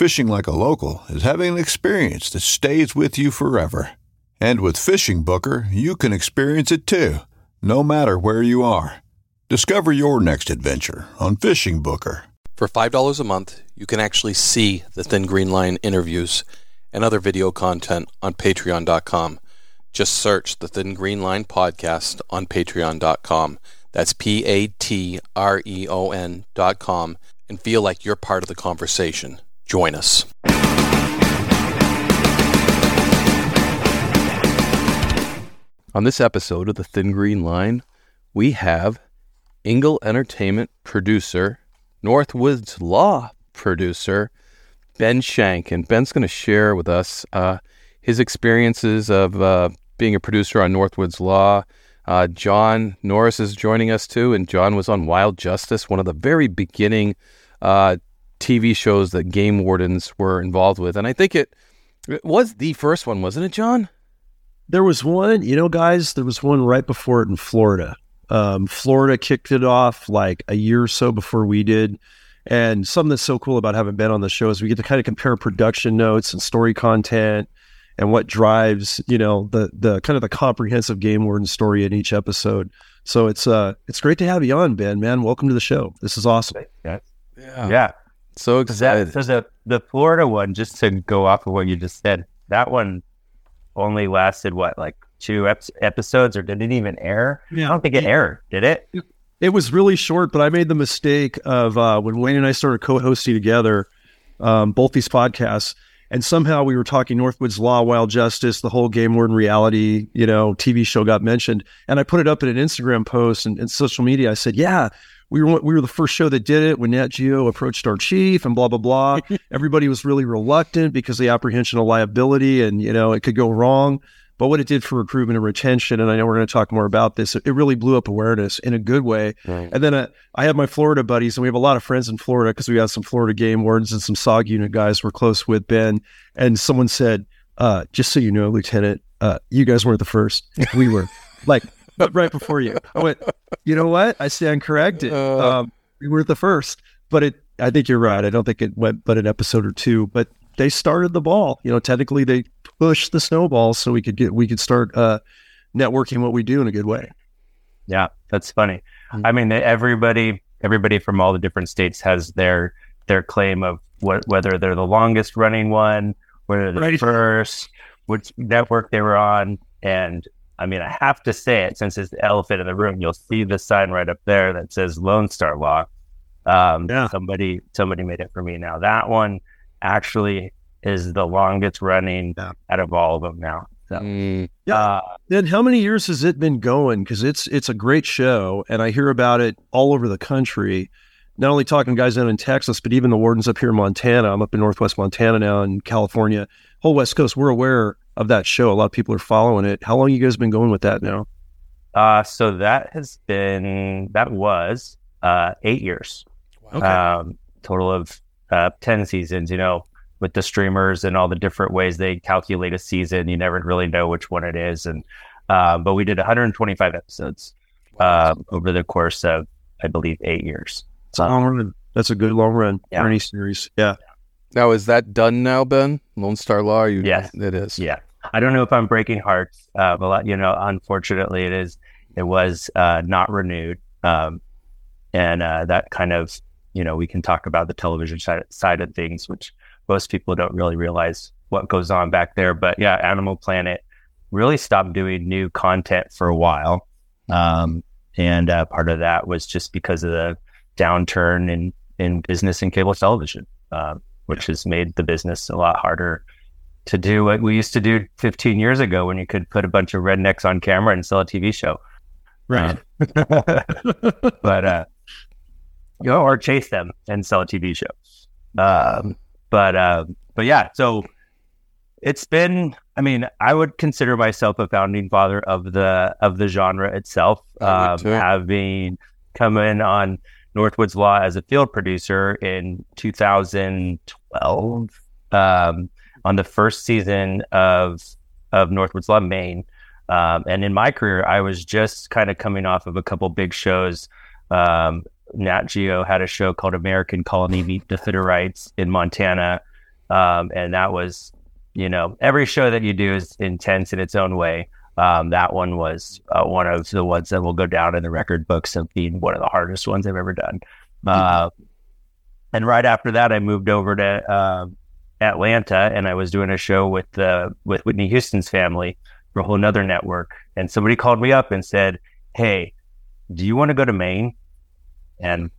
Fishing like a local is having an experience that stays with you forever. And with Fishing Booker, you can experience it too, no matter where you are. Discover your next adventure on Fishing Booker. For $5 a month, you can actually see the Thin Green Line interviews and other video content on patreon.com. Just search the Thin Green Line podcast on patreon.com. That's P A T R E O N.com and feel like you're part of the conversation. Join us. On this episode of The Thin Green Line, we have Engel Entertainment producer, Northwoods Law producer, Ben Shank. And Ben's going to share with us uh, his experiences of uh, being a producer on Northwoods Law. Uh, John Norris is joining us too, and John was on Wild Justice, one of the very beginning uh, TV shows that game wardens were involved with. And I think it, it was the first one, wasn't it, John? There was one, you know, guys, there was one right before it in Florida. Um, Florida kicked it off like a year or so before we did. And something that's so cool about having been on the show is we get to kind of compare production notes and story content and what drives, you know, the the kind of the comprehensive game warden story in each episode. So it's uh it's great to have you on, Ben. Man, welcome to the show. This is awesome. Yeah, Yeah. Yeah. So So, that, excited. so the the Florida one, just to go off of what you just said, that one only lasted what, like two ep- episodes, or did it even air? Yeah. I don't think it aired. Did it? It was really short, but I made the mistake of uh, when Wayne and I started co-hosting together um, both these podcasts, and somehow we were talking Northwoods Law, Wild Justice, the whole Game Warden reality, you know, TV show got mentioned, and I put it up in an Instagram post and, and social media. I said, "Yeah, we were we were the first show that did it when Nat Geo approached our chief and blah blah blah. Everybody was really reluctant because the apprehension of liability, and you know it could go wrong." But what it did for recruitment and retention, and I know we're going to talk more about this, it really blew up awareness in a good way. And then uh, I have my Florida buddies, and we have a lot of friends in Florida because we have some Florida game wardens and some SOG unit guys we're close with, Ben. And someone said, uh, just so you know, Lieutenant, uh, you guys weren't the first. We were like right before you. I went, you know what? I stand corrected. Um, we weren't the first, but it, I think you're right. I don't think it went but an episode or two, but they started the ball. You know, technically they pushed the snowball so we could get, we could start uh, networking what we do in a good way. Yeah, that's funny. Mm. I mean, everybody everybody from all the different states has their their claim of what whether they're the longest running one, whether they're the Right. first, which network they were on, and I mean, I have to say it since it's the elephant in the room. You'll see the sign right up there that says Lone Star Law. Um, Yeah. Somebody somebody made it for me. Now that one actually is the longest running Yeah. out of all of them now. So, Mm, Yeah. uh, Then how many years has it been going? Because it's it's a great show, and I hear about it all over the country. Not only talking to guys down in Texas, but even the wardens up here in Montana. I'm up in Northwest Montana now, in California, whole West Coast. We're aware of that show. A lot of people are following it. How long you guys been going with that now? Uh, so that has been that was uh eight years. Okay. Um, total of uh ten seasons. You know, with the streamers and all the different ways they calculate a season, you never really know which one it is. And uh, but we did 125 episodes uh, over the course of, I believe, eight years. It's a long run. That's a good long run Yeah. for any series. Yeah. Now is that done now, Ben? Lone Star Law? You, Yes. it is. Yeah, I don't know if I'm breaking hearts. Uh, a lot, you know, unfortunately, it is. It was uh, not renewed, um, and uh, that kind of, you know, we can talk about the television side, side of things, which most people don't really realize what goes on back there. But yeah, Animal Planet really stopped doing new content for a while, um, and uh, part of that was just because of the downturn in in business and cable television, uh, which has made the business a lot harder to do what we used to do 15 years ago when you could put a bunch of rednecks on camera and sell a TV show. Right. but, uh, you know, or chase them and sell a TV show. Um, but, uh, but yeah, so it's been, I mean, I would consider myself a founding father of the, of the genre itself. Um, having come in on Northwoods Law as a field producer in 2012, um, on the first season of of Northwoods Law Maine. Um, and in my career, I was just kind of coming off of a couple big shows. Um, Nat Geo had a show called American Colony Meet the Hutterites in Montana, um, and that was, you know, every show that you do is intense in its own way. Um, that one was uh, one of the ones that will go down in the record books of being one of the hardest ones I've ever done. Uh, and right after that, I moved over to uh, Atlanta, and I was doing a show with the with Whitney Houston's family for a whole nother network. And somebody called me up and said, "Hey, do you want to go to Maine?" And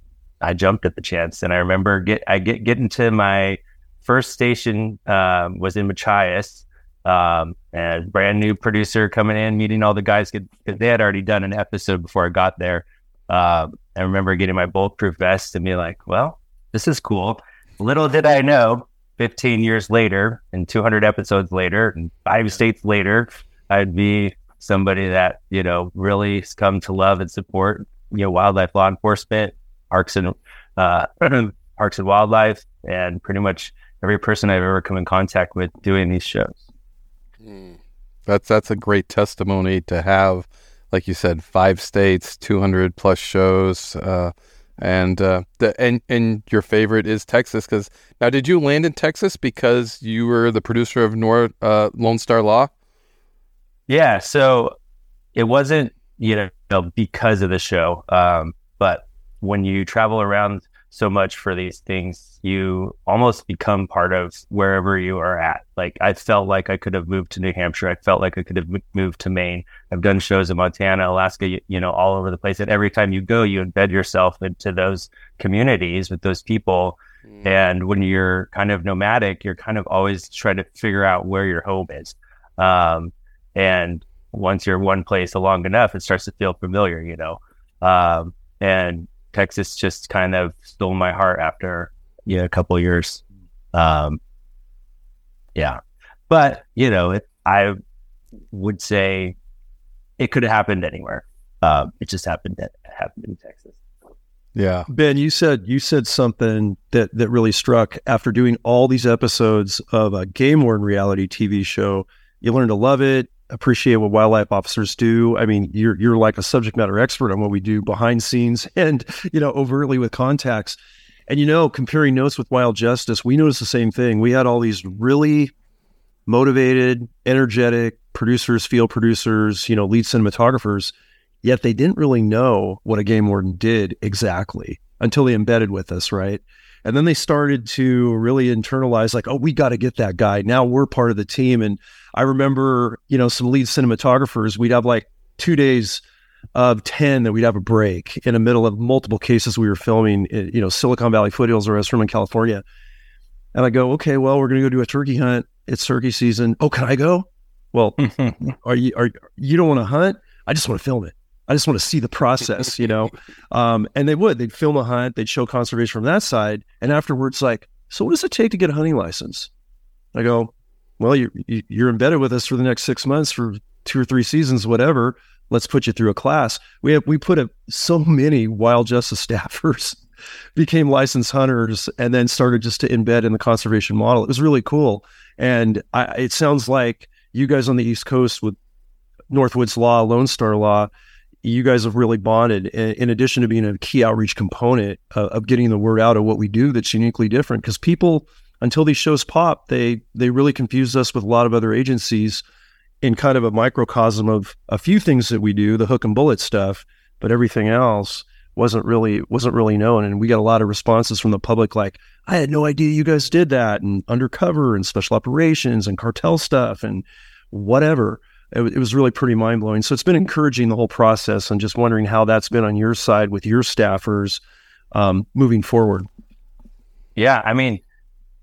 I jumped at the chance. And I remember get I get getting to my first station um, was in Machias, um, and brand new producer coming in, meeting all the guys because they had already done an episode before I got there. Um, I remember getting my bulletproof vest and being like, "Well, this is cool." Little did I know, 15 years later, and 200 episodes later, and five states later, I'd be somebody that you know really has come to love and support you know wildlife law enforcement, parks and uh, parks and wildlife, and pretty much every person I've ever come in contact with doing these shows. That's that's a great testimony to have, like you said, five states, two hundred plus shows, uh, and uh, the and and your favorite is Texas. Because now, did you land in Texas because you were the producer of Nor uh, Lone Star Law? Yeah, so it wasn't you know because of the show, um, but when you travel around so much for these things, you almost become part of wherever you are at. Like I felt like I could have moved to New Hampshire. I felt like I could have m- moved to Maine. I've done shows in Montana, Alaska, you, you know, all over the place. And every time you go, you embed yourself into those communities with those people. And when you're kind of nomadic, you're kind of always trying to figure out where your home is. Um, and once you're one place long enough, it starts to feel familiar, you know. Um, and Texas just kind of stole my heart after you know, a couple years. Um, yeah, but you know, it, I would say it could have happened anywhere. Um, it just happened that happened in Texas. Yeah, Ben, you said you said something that that really struck after doing all these episodes of a game warden reality TV show. You learn to love it, appreciate what wildlife officers do. I mean, you're you're like a subject matter expert on what we do behind scenes and you know overtly with contacts. And you know, comparing notes with Wild Justice, we noticed the same thing. We had all these really motivated, energetic producers, field producers, you know, lead cinematographers yet they didn't really know what a game warden did exactly until they embedded with us, right? And then they started to really internalize, like, oh, we got to get that guy. Now we're part of the team. And I remember, you know, some lead cinematographers, we'd have like two days of 10 that we'd have a break in the middle of multiple cases we were filming, in, you know, Silicon Valley foothills I was from in California. And I go, okay, well, we're going to go do a turkey hunt. It's turkey season. Oh, can I go? Well, are you, are you don't want to hunt? I just want to film it. I just want to see the process, you know. Um, and they would. They'd film a hunt. They'd show conservation from that side, and afterwards, like, so what does it take to get a hunting license? I go, well, you're you're embedded with us for the next six months for two or three seasons, whatever. Let's put you through a class. We have we put so many wild justice staffers became licensed hunters and then started just to embed in the conservation model. It was really cool, and I, it sounds like you guys on the East Coast with Northwoods Law, Lone Star Law, you guys have really bonded. In addition to being a key outreach component of getting the word out of what we do, that's uniquely different. Because people, until these shows pop, they they really confuse us with a lot of other agencies in kind of a microcosm of a few things that we do, the hook and bullet stuff, but everything else wasn't really wasn't really known. And we got a lot of responses from the public like, I had no idea you guys did that, and undercover and special operations and cartel stuff and whatever. It, it was really pretty mind blowing. So it's been encouraging the whole process, and just wondering how that's been on your side with your staffers um, moving forward. Yeah, I mean,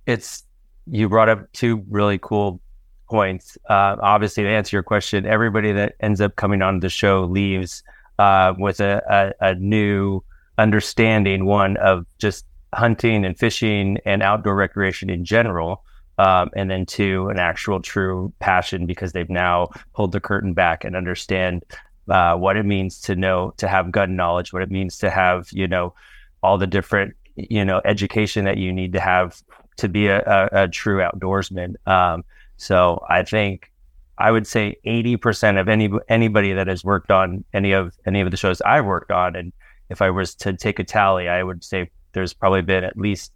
it's you brought up two really cool points. Uh, obviously, to answer your question, everybody that ends up coming on the show leaves uh, with a, a, a, new understanding, one of just hunting and fishing and outdoor recreation in general. Um, and then two, an actual true passion because they've now pulled the curtain back and understand uh, what it means to know, to have gun knowledge, what it means to have, you know, all the different, you know, education that you need to have to be a, a, a true outdoorsman. Um, so I think I would say 80% of any anybody that has worked on any of any of the shows I've worked on and if I was to take a tally, I would say there's probably been at least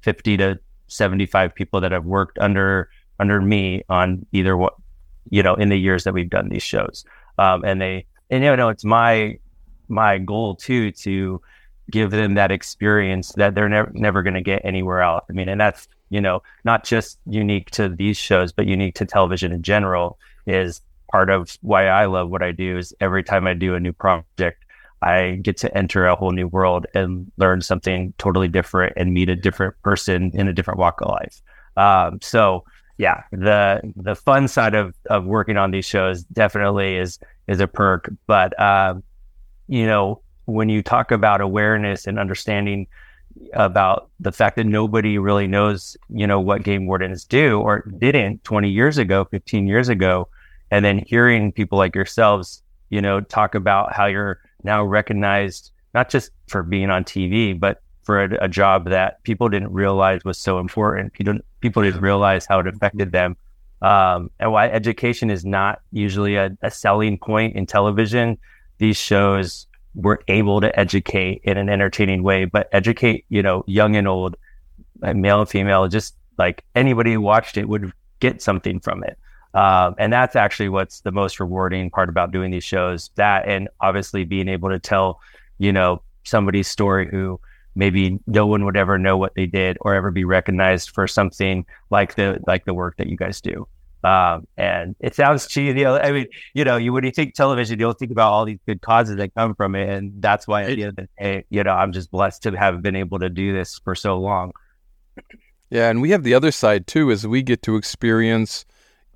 50 to 75 people that have worked under under me on either what you know in the years that we've done these shows. Um, and they and you know it's my my goal too to give them that experience that they're never never going to get anywhere else. I mean, and that's you know, not just unique to these shows, but unique to television in general is part of why I love what I do is every time I do a new project, I get to enter a whole new world and learn something totally different and meet a different person in a different walk of life. Um, so yeah, the the fun side of of working on these shows definitely is is a perk. But um, you know, when you talk about awareness and understanding about the fact that nobody really knows, you know, what game wardens do or didn't 20 years ago, 15 years ago. And then hearing people like yourselves, you know, talk about how you're now recognized, not just for being on TV, but for a, a job that people didn't realize was so important. People, people didn't realize how it affected them. Um, and why education is not usually a, a selling point in television. These shows we're able to educate in an entertaining way, but educate, you know, young and old, male and female, just like anybody who watched it would get something from it. Um, and that's actually what's the most rewarding part about doing these shows. That and obviously being able to tell, you know, somebody's story who maybe no one would ever know what they did or ever be recognized for something like the like the work that you guys do. Um, and it sounds cheesy. You know, I mean, you know, you when you think television, you'll think about all these good causes that come from it, and that's why at the end of the day, you know, I'm just blessed to have been able to do this for so long. Yeah, and we have the other side too, is we get to experience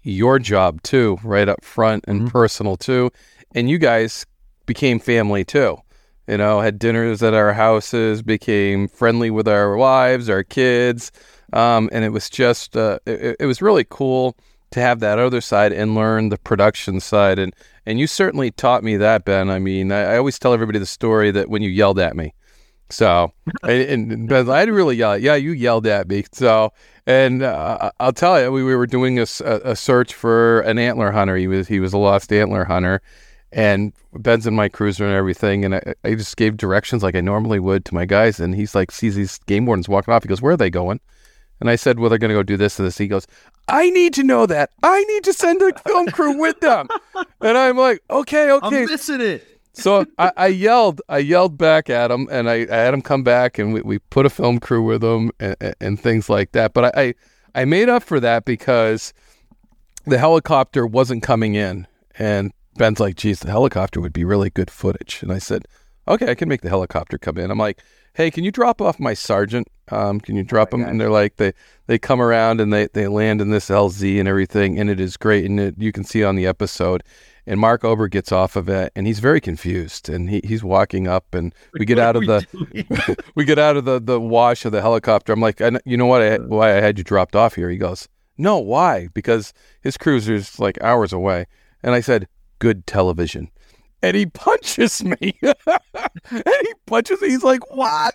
your job too, right up front and mm-hmm. personal too, and you guys became family too. You know, had dinners at our houses, became friendly with our wives, our kids, um, and it was just, uh, it, it was really cool to have that other side and learn the production side. And and you certainly taught me that, Ben. I mean, I, I always tell everybody the story that when you yelled at me. So, and, and Ben, I didn't really yell. Yeah, you yelled at me. So, and uh, I'll tell you, we, we were doing a, a search for an antler hunter. He was he was a lost antler hunter, and Ben's in my cruiser and everything. And I, I just gave directions like I normally would to my guys. And he's like, sees these game wardens walking off. He goes, "Where are they going?" And I said, well, they're going to go do this and this. He goes, I need to know that. I need to send a film crew with them. And I'm like, okay, okay. I'm missing it. so I, I, yelled, I yelled back at him, and I, I, had him come back, and we, we put a film crew with him and, and things like that. But I, I, I made up for that because the helicopter wasn't coming in, and Ben's like, "Geez, the helicopter would be really good footage." And I said, "Okay, I can make the helicopter come in." I'm like, hey, can you drop off my sergeant? Um, can you drop them? And they're like, they, they come around and they, they land in this LZ and everything. And it is great. And it, you can see on the episode. And Mark Ober gets off of it and he's very confused. And he, he's walking up and we get out of the, we get out of the, the wash of the helicopter. I'm like, you know what? I, why I had you dropped off here? He goes, no, why? Because his cruiser's like hours away. And I said, good television and he punches me. and he punches me. He's like, what?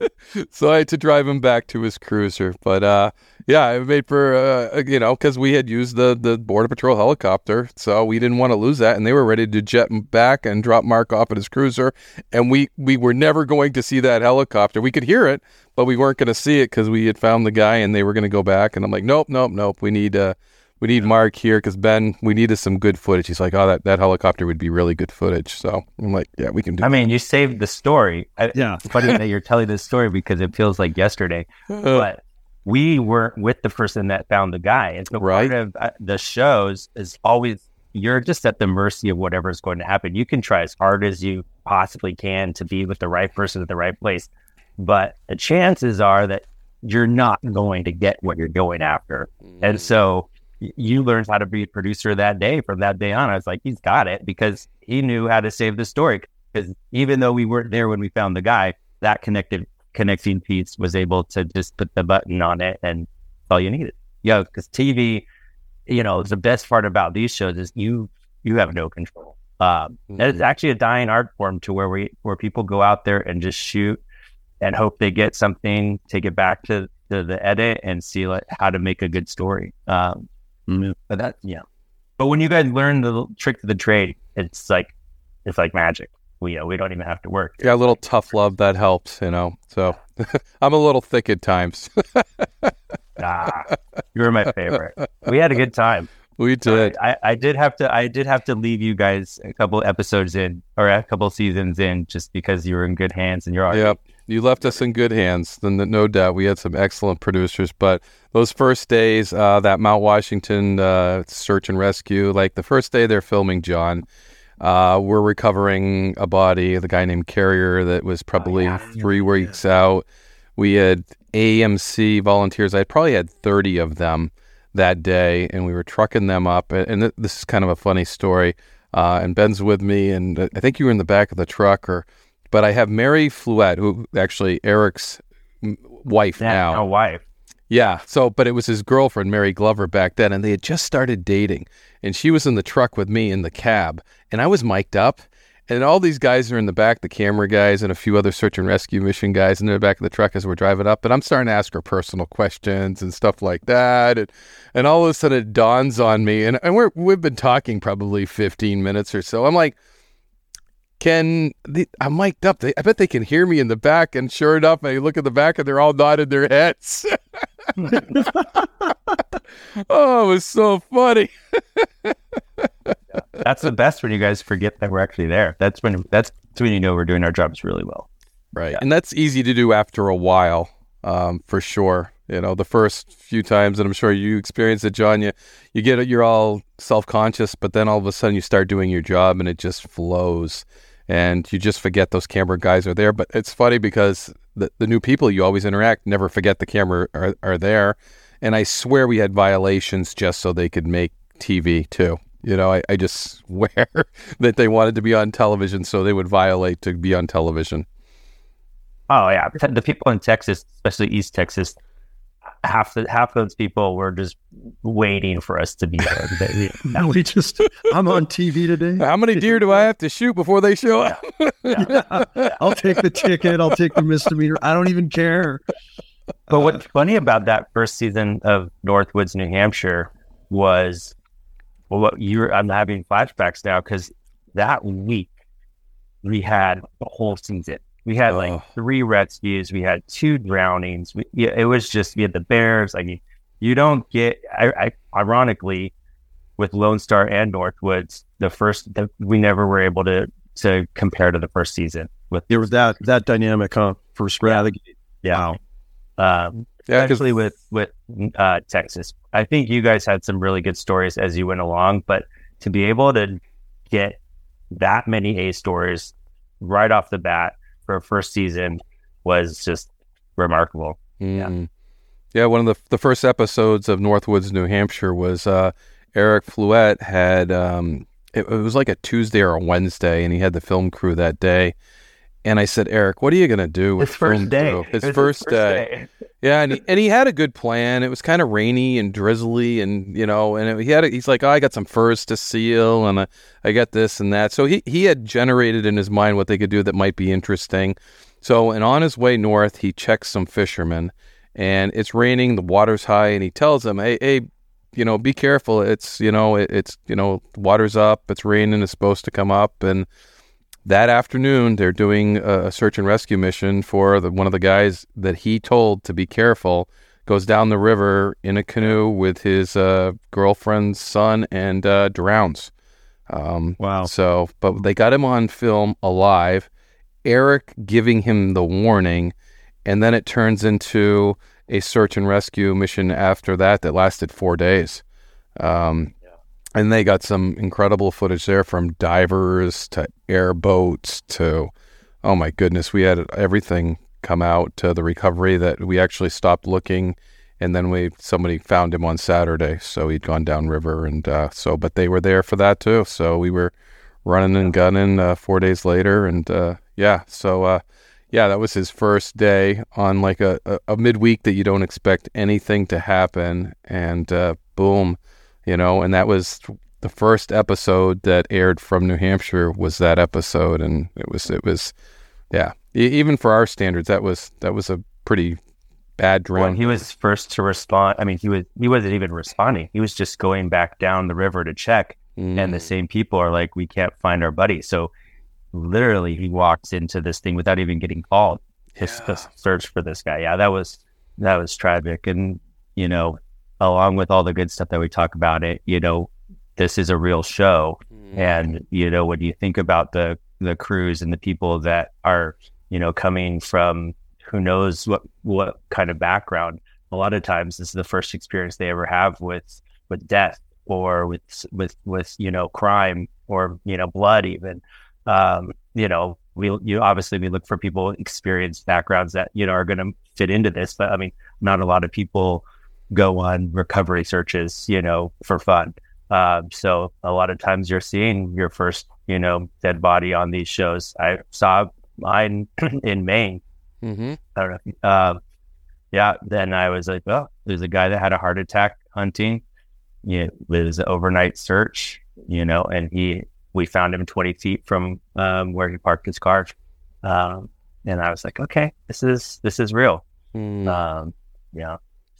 so I had to drive him back to his cruiser. But uh, Yeah, it made for uh, you know because we had used the the border patrol helicopter, so we didn't want to lose that, and they were ready to jet back and drop Mark off at his cruiser, and we we were never going to see that helicopter. We could hear it, but we weren't going to see it because we had found the guy, and they were going to go back. And I'm like, nope, nope, nope. We need uh we need Mark here because Ben, we needed some good footage. He's like, oh, that that helicopter would be really good footage. So I'm like, yeah, we can do. I mean, you saved the story. I, Yeah. It's funny that you're telling this story because it feels like yesterday, but we weren't with the person that found the guy. And so Right. part of uh, the shows is always you're just at the mercy of whatever is going to happen. You can try as hard as you possibly can to be with the right person at the right place, but the chances are that you're not going to get what you're going after. And so y- you learned how to be a producer that day. From that day on, I was like, he's got it because he knew how to save the story. Because even though we weren't there when we found the guy, that connected connecting piece was able to just put the button on it and all you needed. Yeah, because TV, you know, the best part about these shows is you you have no control. Um, and it's actually a dying art form to where we where people go out there and just shoot and hope they get something, take it back to, to the edit and see like how to make a good story. Um, but that yeah. But when you guys learn the trick of the trade, it's like it's like magic. We uh, we don't even have to work. Yeah, a little tough love that helps, you know. So I'm a little thick at times. Ah, you were my favorite. We had a good time. we did. I, I did have to I did have to leave you guys a couple episodes in or a couple seasons in just because you were in good hands and you're already Yep. You left us in good hands. Then no doubt we had some excellent producers. But those first days, uh, that Mount Washington uh, search and rescue, like the first day they're filming John, uh, we're recovering a body, the guy named Carrier that was probably three weeks out. We had AMC volunteers. I probably had 30 of them that day, and we were trucking them up. And and th- this is kind of a funny story. Uh, and Ben's with me, and uh, I think you were in the back of the truck, or but I have Mary Fluette, who actually Eric's wife yeah, now. a wife. Yeah. So, but it was his girlfriend, Mary Glover, back then, and they had just started dating. And she was in the truck with me in the cab, and I was mic'd up. And all these guys are in the back, the camera guys and a few other search and rescue mission guys in the back of the truck as we're driving up. And I'm starting to ask her personal questions and stuff like that. And, and all of a sudden it dawns on me. And, and we're, we've been talking probably 15 minutes or so. I'm like, can the, I'm mic'd up. They, I bet they can hear me in the back. And sure enough, I look at the back and they're all nodding their heads. oh, it was so funny. That's the best when you guys forget that we're actually there. That's when that's when you know we're doing our jobs really well. Right. And that's easy to do after a while, um, for sure. You know, the first few times, and I'm sure you experienced it, John, you, you get it, you're all self conscious, but then all of a sudden you start doing your job and it just flows. And you just forget those camera guys are there. But it's funny because the, the new people you always interact never forget the camera are, are there. And I swear we had violations just so they could make TV too. You know, I, I just swear that they wanted to be on television so they would violate to be on television. Oh yeah, the people in Texas, especially East Texas, half the half those people were just waiting for us to be there. They- Now we just, I'm on TV today. How many deer do I have to shoot before they show up? I'll take the ticket. I'll take the misdemeanor. I don't even care. But what's uh, funny about that first season of Northwoods, New Hampshire, was well, what you were, I'm having flashbacks now because that week we had the whole season. We had Oh. like three rescues. We had two drownings. We, it was just we had the bears. Like you, you don't get. I, I ironically, with Lone Star and Northwoods, the first the, we never were able to to compare to the first season with There was that that dynamic, huh? First right out of the gate. yeah. Um, Yeah, 'cause- especially with with uh, Texas. I think you guys had some really good stories as you went along, but to be able to get that many A stories right off the bat for first season was just remarkable. Mm. Yeah, one of the the first episodes of Northwoods, New Hampshire was uh, Eric Fluette had um, it, it was like a Tuesday or a Wednesday, and he had the film crew that day. And I said, Eric, what are you gonna do with His first day. crew?" It His first, day. Yeah, and he, and he had a good plan. It was kind of rainy and drizzly, and you know, and it, he had a, he's like, oh, I got some furs to seal, and I, I got this and that. So he he had generated in his mind what they could do that might be interesting. So, and on his way north, he checks some fishermen, and it's raining, the water's high, and he tells them, "Hey, hey, you know, be careful. It's you know, it, it's you know, water's up. It's raining. It's supposed to come up." And that afternoon, they're doing a search and rescue mission for the, one of the guys that he told to be careful. Goes down the river in a canoe with his uh, girlfriend's son and uh, drowns. Um, Wow. So, but they got him on film alive. Eric giving him the warning, and then it turns into a search and rescue mission after that that lasted four days. Um, And they got some incredible footage there from divers to airboats to, oh my goodness, we had everything come out to the recovery that we actually stopped looking. And then we somebody found him on Saturday, so he'd gone downriver, and uh, so but they were there for that too. So we were running and gunning uh, four days later, and uh, yeah, so uh, yeah, that was his first day on like a, a, a midweek that you don't expect anything to happen, and uh, boom, you know, and that was the first episode that aired from New Hampshire was that episode, and it was it was, yeah, e- even for our standards, that was that was a pretty bad Well, drown. he was first to respond. I mean, he was he wasn't even responding. He was just going back down the river to check, and Mm. the same people are like, "We can't find our buddy." So, literally, he walks into this thing without even getting called to, s- to search for this guy. Yeah, that was that was tragic, and you know, along with all the good stuff that we talk about it, you know, this is a real show, Mm. and you know, when you think about the the crews and the people that are you know coming from who knows what what kind of background a lot of times this is the first experience they ever have with with death or with with with you know crime or you know blood even um you know we you obviously we look for people experienced backgrounds that you know are going to fit into this but i mean not a lot of people go on recovery searches you know for fun um so a lot of times you're seeing your first you know dead body on these shows i saw mine in maine Mhm. I don't know. Um, yeah. Then I was like, well, there's a guy that had a heart attack hunting. Yeah, it was an overnight search, you know, and he we found him 20 feet from um, where he parked his car. Um, and I was like, okay, this is this is real. Mm. Um, yeah.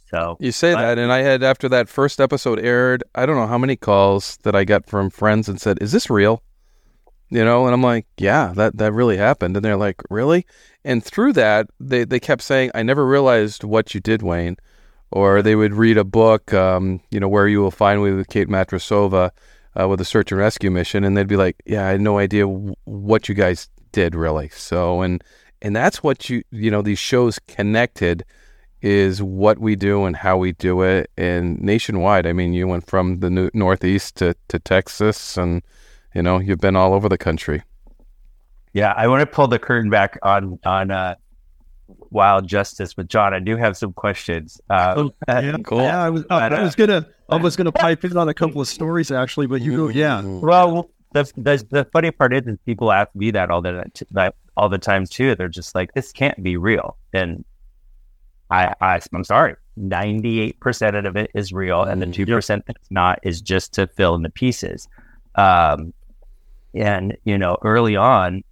So You say I- that, and I had after that first episode aired, I don't know how many calls that I got from friends and said, "Is this real?" You know, and I'm like, "Yeah, that that really happened." And they're like, "Really?" And through that, they they kept saying, "I never realized what you did, Wayne." Or they would read a book, um, you know, where you will find me with Kate Matrosova uh, with a search and rescue mission, and they'd be like, "Yeah, I had no idea w- what you guys did, really." So, and and that's what you you know these shows connected is what we do and how we do it and nationwide i mean you went from the new, northeast to, to texas and you know you've been all over the country yeah, I want to pull the curtain back on on uh, Wild Justice but John. I do have some questions. Uh, Oh, yeah, Cool. Yeah, I was, uh, But, I uh, was gonna, I was gonna pipe in on a couple of stories actually, but you go, yeah, Well, the, the the funny part is, is people ask me that all the that all the time too. They're just like, "This can't be real," and I, I I'm sorry, ninety eight percent of it is real, and the Mm. two percent that's not is just to fill in the pieces. Um, and you know, early on,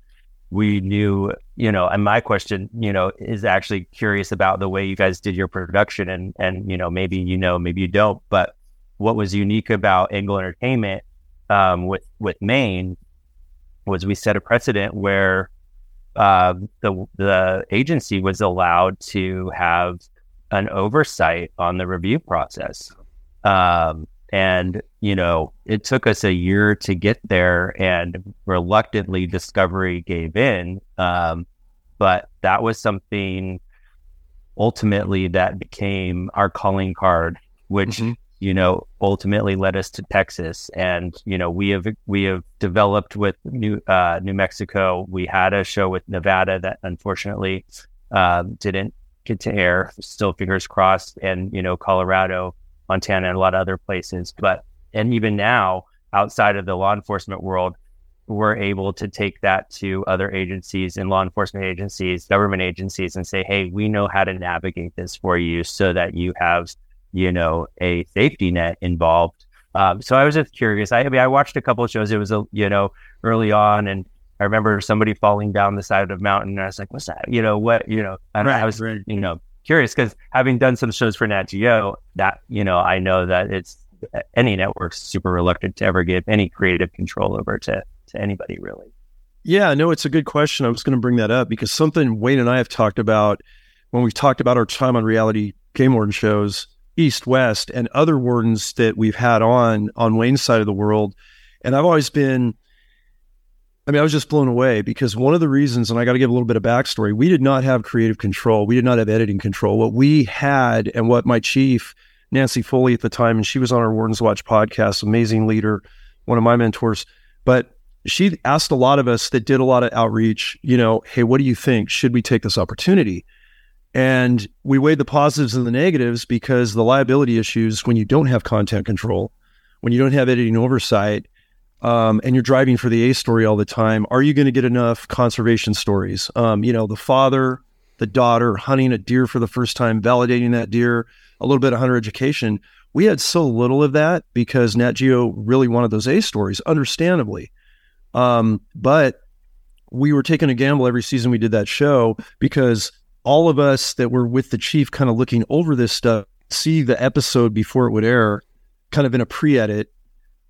we knew, you know, and my question, you know, is actually curious about the way you guys did your production, and and you know, maybe you know, maybe you don't, but what was unique about Engel Entertainment um, with with Maine was we set a precedent where uh, the the agency was allowed to have an oversight on the review process, um, and you know it took us a year to get there, and reluctantly Discovery gave in, um, but that was something ultimately that became our calling card, which Mhm. You know ultimately led us to Texas. And you know we have we have developed with New uh, New Mexico. We had a show with Nevada that unfortunately um, didn't get to air still fingers crossed and you know Colorado Montana and a lot of other places. But and even now outside of the law enforcement world we're able to take that to other agencies and law enforcement agencies government agencies and say hey we know how to navigate this for you so that you have you know, a safety net involved. Um, so I was just curious. I, I mean, I watched a couple of shows. It was, a, you know, early on, and I remember somebody falling down the side of the mountain. And I was like, "What's that?" You know, what? You know, and I was, right. you know, curious because having done some shows for Nat Geo, that you know, I know that it's any network's super reluctant to ever give any creative control over to to anybody really. Yeah, no, it's a good question. I was going to bring that up because something Wayne and I have talked about when we've talked about our time on reality game warden shows, East West, and other wardens that we've had on on Wayne's side of the world. And I've always been, I mean, I was just blown away because one of the reasons, and I got to give a little bit of backstory, we did not have creative control. We did not have editing control. What we had, and what my chief, Nancy Foley at the time, and she was on our Wardens Watch podcast, amazing leader, one of my mentors. But she asked a lot of us that did a lot of outreach, you know, hey, what do you think? Should we take this opportunity? And we weighed the positives and the negatives because the liability issues when you don't have content control, when you don't have editing oversight, um, and you're driving for the A story all the time, are you going to get enough conservation stories? Um, you know, the father, the daughter hunting a deer for the first time, validating that deer, a little bit of hunter education. We had so little of that because Nat Geo really wanted those A stories, understandably. Um, but we were taking a gamble every season we did that show because all of us that were with the chief kind of looking over this stuff see the episode before it would air kind of in a pre-edit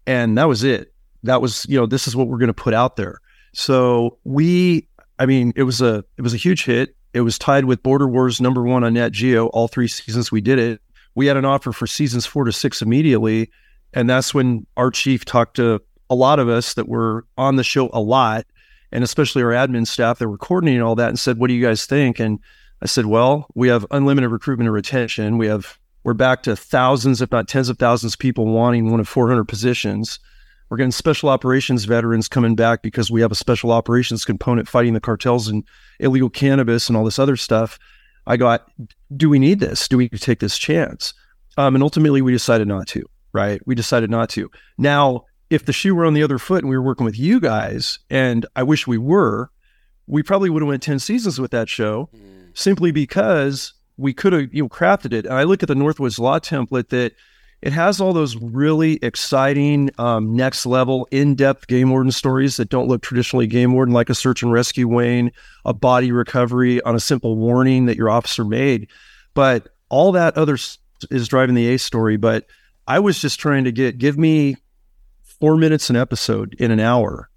and that was it. That was you know this is what we're going to put out there. So we i mean it was a it was a huge hit. It was tied with border wars number one on Nat Geo. All three seasons we did it. We had an offer for seasons four to six immediately and that's when our chief talked to a lot of us that were on the show a lot, and especially our admin staff that were coordinating all that, and said, "What do you guys think?" And I said, "Well, we have unlimited recruitment and retention. We have we're back to thousands, if not tens of thousands, of people wanting one of 400 positions. We're getting special operations veterans coming back because we have a special operations component fighting the cartels and illegal cannabis and all this other stuff." I got, "Do we need this? Do we take this chance?" Um, and ultimately, we decided not to. Right? We decided not to. Now if the shoe were on the other foot and we were working with you guys, and I wish we were, we probably would have went 10 seasons with that show mm. Simply because we could have you know crafted it. And I look at the Northwoods Law template that it has all those really exciting um, next level in-depth game warden stories that don't look traditionally game warden like a search and rescue Wayne, a body recovery on a simple warning that your officer made. But all that other is driving the A story. But I was just trying to get give me four minutes an episode in an hour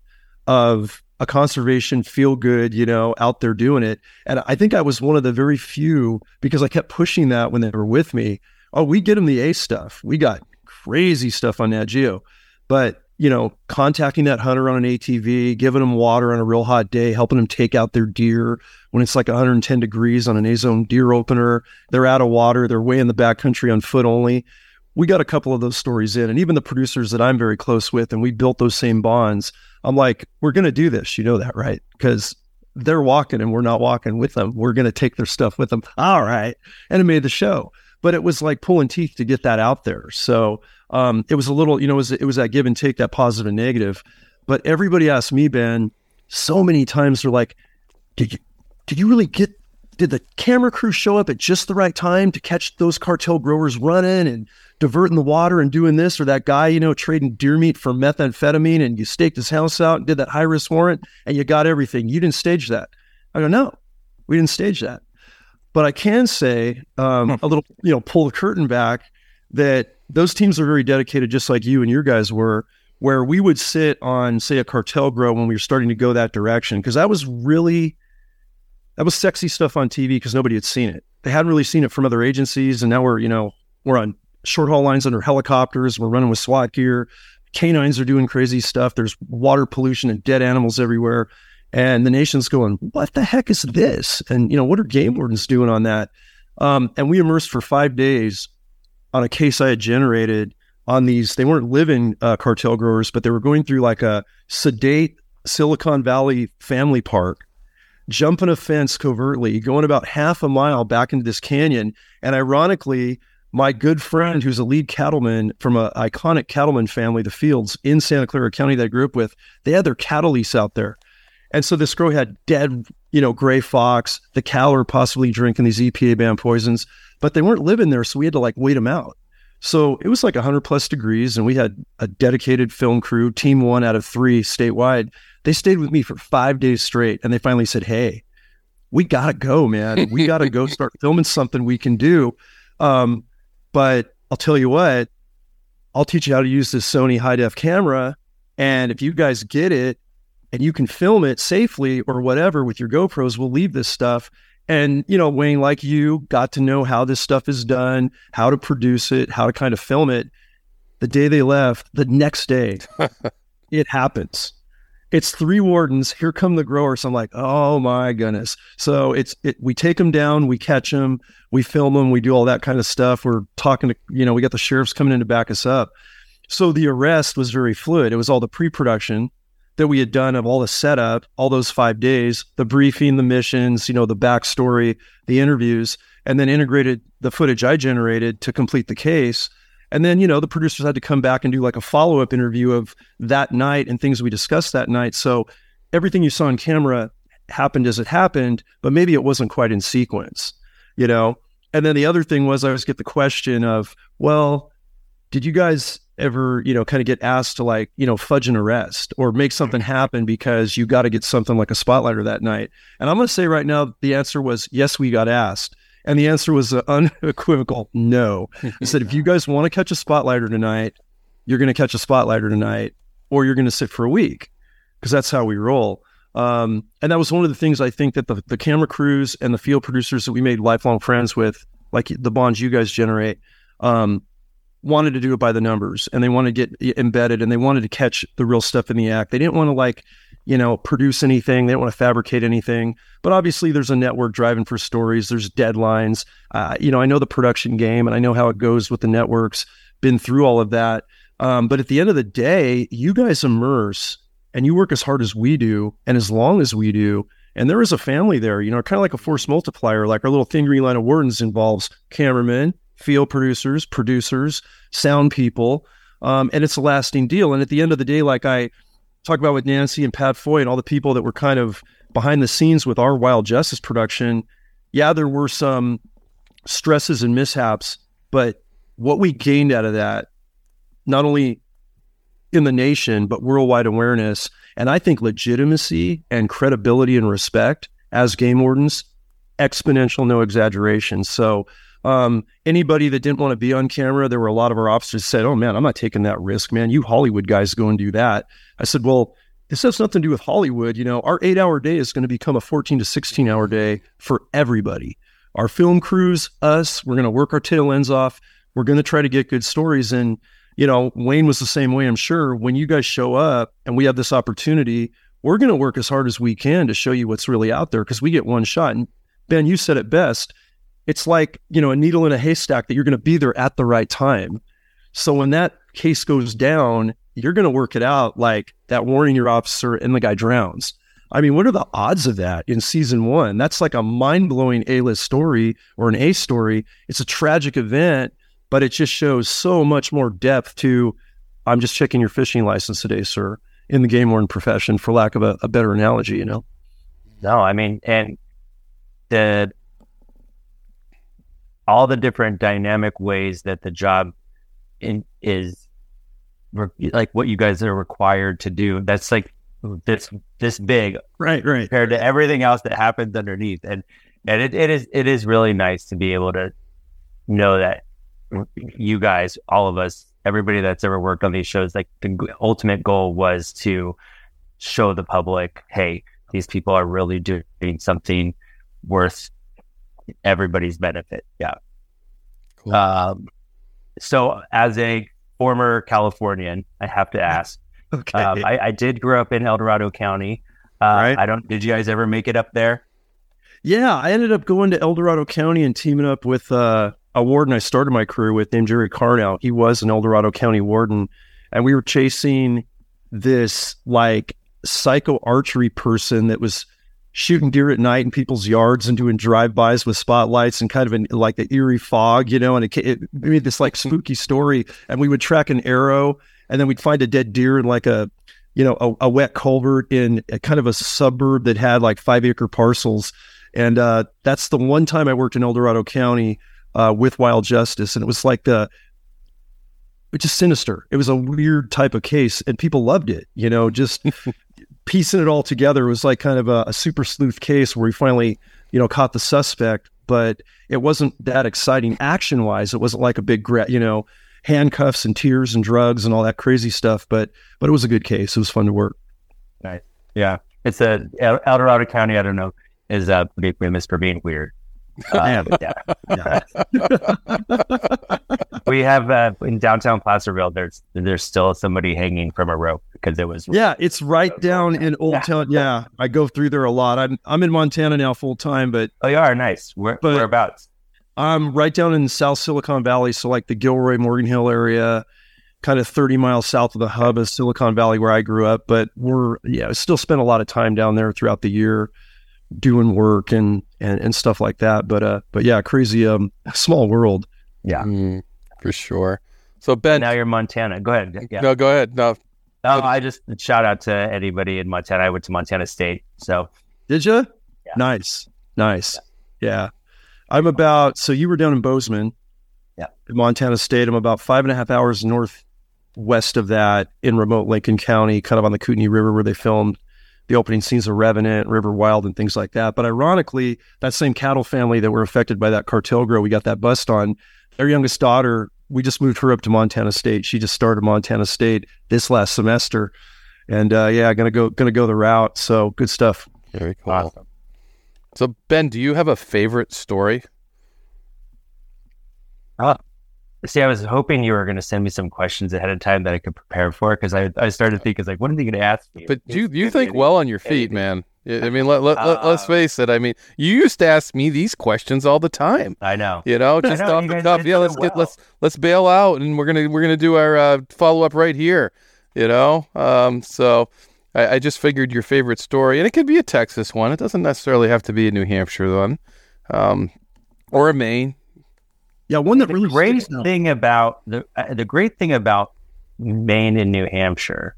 of a conservation feel good, you know, out there doing it. And I think I was one of the very few because I kept pushing that when they were with me. Oh, we get them the A stuff. We got crazy stuff on Nat Geo. But, you know, contacting that hunter on an ATV, giving them water on a real hot day, helping them take out their deer when it's like 110 degrees on an A zone deer opener. They're out of water. They're way in the backcountry on foot only we got a couple of those stories in, and even the producers that I'm very close with, and we built those same bonds. I'm like, we're going to do this. You know that, right? Because they're walking and we're not walking with them. We're going to take their stuff with them. All right. And it made the show. But it was like pulling teeth to get that out there. So um, it was a little, you know, it was, it was that give and take, that positive and negative. But everybody asked me, Ben, so many times they're like, did you, did you really get did the camera crew show up at just the right time to catch those cartel growers running and diverting the water and doing this or that guy, you know, trading deer meat for methamphetamine and you staked his house out and did that high risk warrant and you got everything. You didn't stage that. I go, no, we didn't stage that. But I can say um, a little, you know, pull the curtain back that those teams are very dedicated, just like you and your guys were, where we would sit on, say, a cartel grow when we were starting to go that direction. Because that was really that was sexy stuff on TV because nobody had seen it. They hadn't really seen it from other agencies, and now we're you know we're on short haul lines under helicopters. We're running with SWAT gear. Canines are doing crazy stuff. There's water pollution and dead animals everywhere. And the nation's going, what the heck is this? And, you know, what are game wardens doing on that? Um, and we immersed for five days on a case I had generated on these. They weren't living uh, cartel growers, but they were going through like a sedate Silicon Valley family park jumping a fence covertly, going about half a mile back into this canyon. And ironically, my good friend, who's a lead cattleman from an iconic cattleman family, the Fields in Santa Clara County that I grew up with, they had their cattle lease out there. And so this girl had dead, you know, gray fox. The cattle were possibly drinking these EPA banned poisons, but they weren't living there. So we had to like wait them out. So it was like 100 plus degrees, and we had a dedicated film crew, team one out of three statewide. They stayed with me for five days straight, and they finally said, Hey, we gotta go, man. We gotta go start filming something we can do. Um, but I'll tell you what, I'll teach you how to use this Sony high def camera. And if you guys get it and you can film it safely or whatever with your GoPros, we'll leave this stuff. And, you know, Wayne, like you, got to know how this stuff is done, how to produce it, how to kind of film it. The day they left, the next day, it happens. It's three wardens. Here come the growers. I'm like, oh my goodness. So it's it, we take them down, we catch them, we film them, we do all that kind of stuff. We're talking to you know we got the sheriffs coming in to back us up. So the arrest was very fluid. It was all the pre-production that we had done of all the setup, all those five days, the briefing, the missions, you know, the backstory, the interviews, and then integrated the footage I generated to complete the case. And then, you know, the producers had to come back and do like a follow up interview of that night and things we discussed that night. So everything you saw on camera happened as it happened, but maybe it wasn't quite in sequence, you know? And then the other thing was I always get the question of, well, did you guys ever, you know, kind of get asked to like, you know, fudge an arrest or make something happen because you got to get something like a spotlighter that night? And I'm going to say right now, the answer was yes, we got asked. And the answer was unequivocal no. I said, if you guys want to catch a spotlighter tonight, you're going to catch a spotlighter tonight, or you're going to sit for a week, because that's how we roll. Um, and that was one of the things I think that the, the camera crews and the field producers that we made lifelong friends with, like the bonds you guys generate, um, wanted to do it by the numbers and they wanted to get embedded and they wanted to catch the real stuff in the act. They didn't want to like you know, produce anything. They didn't want to fabricate anything. But obviously, there's a network driving for stories. There's deadlines. Uh, you know, I know the production game and I know how it goes with the networks. Been through all of that. Um, but at the end of the day, you guys immerse and you work as hard as we do and as long as we do. And there is a family there, you know, kind of like a force multiplier. Like our little thin green line of wardens involves cameramen, field producers, producers, sound people. Um, and it's a lasting deal. And at the end of the day, like I, talk about with Nancy and Pat Foy and all the people that were kind of behind the scenes with our Wild Justice production, yeah, there were some stresses and mishaps, but what we gained out of that, not only in the nation, but worldwide awareness, and I think legitimacy and credibility and respect as game wardens, exponential, no exaggeration. So, um, anybody that didn't want to be on camera, there were a lot of our officers said, "Oh man, I'm not taking that risk, man. You Hollywood guys go and do that." I said, "Well, this has nothing to do with Hollywood. You know, our eight-hour day is going to become a 14 to 16-hour day for everybody. Our film crews, us, we're going to work our tail ends off. We're going to try to get good stories." And you know, Wayne was the same way. I'm sure when you guys show up and we have this opportunity, we're going to work as hard as we can to show you what's really out there because we get one shot. And Ben, you said it best it's like, you know, a needle in a haystack that you're going to be there at the right time. So when that case goes down, you're going to work it out like that warning your officer and the guy drowns. I mean, what are the odds of that in season one? That's like a mind blowing A list story or an A story. It's a tragic event, but it just shows so much more depth to I'm just checking your fishing license today, sir, in the game warden profession, for lack of a, a better analogy, you know? No, I mean, and the all the different dynamic ways that the job in, is re- like what you guys are required to do. That's like this this big, right? Right. Compared to everything else that happens underneath, and and it, it is it is really nice to be able to know that you guys, all of us, everybody that's ever worked on these shows, like the ultimate goal was to show the public, hey, these people are really doing something worth everybody's benefit. Yeah. Cool. Um, so as a former Californian, I have to ask. okay. Um, I, I, did grow up in El Dorado County. Uh, right. I don't. Did you guys ever make it up there? Yeah, I ended up going to El Dorado County and teaming up with uh, a warden I started my career with named Jerry Carnow. He was an El Dorado County warden, and we were chasing this like psycho archery person that was shooting deer at night in people's yards and doing drive-bys with spotlights and kind of an, like the eerie fog, you know, and it, it made this like spooky story. And we would track an arrow and then we'd find a dead deer in like a, you know, a, a wet culvert in a kind of a suburb that had like five acre parcels. And uh, that's the one time I worked in El Dorado County uh, with Wild Justice. And it was like the, it's just sinister. It was a weird type of case and people loved it, you know, just piecing it all together was like kind of a, a, super sleuth case where we finally you know, caught the suspect, but it wasn't that exciting action wise. It wasn't like a big, you know, handcuffs and tears and drugs and all that crazy stuff. But but it was a good case. It was fun to work. Nice. Yeah, it's a El, El Dorado County. I don't know is uh, pretty famous for being weird. Uh, yeah. yeah. we have uh, in downtown Placerville. There's there's still somebody hanging from a rope because it was. Yeah, it's right down in Old Yeah. Town. Yeah, I go through there a lot. I'm I'm in Montana now full time, but Oh, you are nice. Where, But- whereabouts? I'm right down in South Silicon Valley, so like the Gilroy Morgan Hill area, kind of 30 miles south of the hub of Silicon Valley where I grew up. But we're yeah, still spend a lot of time down there throughout the year doing work and and, and stuff like that. But uh but yeah, crazy um small world. Yeah. Mm, for sure. So Ben, now you're in Montana. Go ahead. Yeah. no, go ahead. No, Oh, I just shout out to anybody in Montana. I went to Montana State, so Did you? Yeah. Nice. Nice. Yeah. I'm about so you were down in Bozeman. Yeah. In Montana State. I'm about five and a half hours northwest of that in remote Lincoln County, kind of on the Kootenai River where they filmed the opening scenes of Revenant, River Wild, and things like that. But ironically, that same cattle family that were affected by that cartel grow we got that bust on, their youngest daughter, we just moved her up to Montana State. She just started Montana State this last semester. And uh, yeah, gonna go gonna go the route. So good stuff. very cool. awesome. So Ben, do you have a favorite story? Ah, See, I was hoping you were going to send me some questions ahead of time that I could prepare for because I, I started thinking like, what are they going to ask me? But you you think well on your feet, anything. man. I I mean, let, let, let, us Uh, face it. I mean, you used to ask me these questions all the time. I know. You know, just know, off the guys cuff. Yeah, let's get let's let's bail out, and we're gonna we're gonna do our uh, follow up right here. You know, um, so I, I just figured your favorite story, and it could be a Texas one. It doesn't necessarily have to be a New Hampshire one, um, or a Maine. Yeah, one that the really great sticks out. thing about the uh, the great thing about Maine and New Hampshire,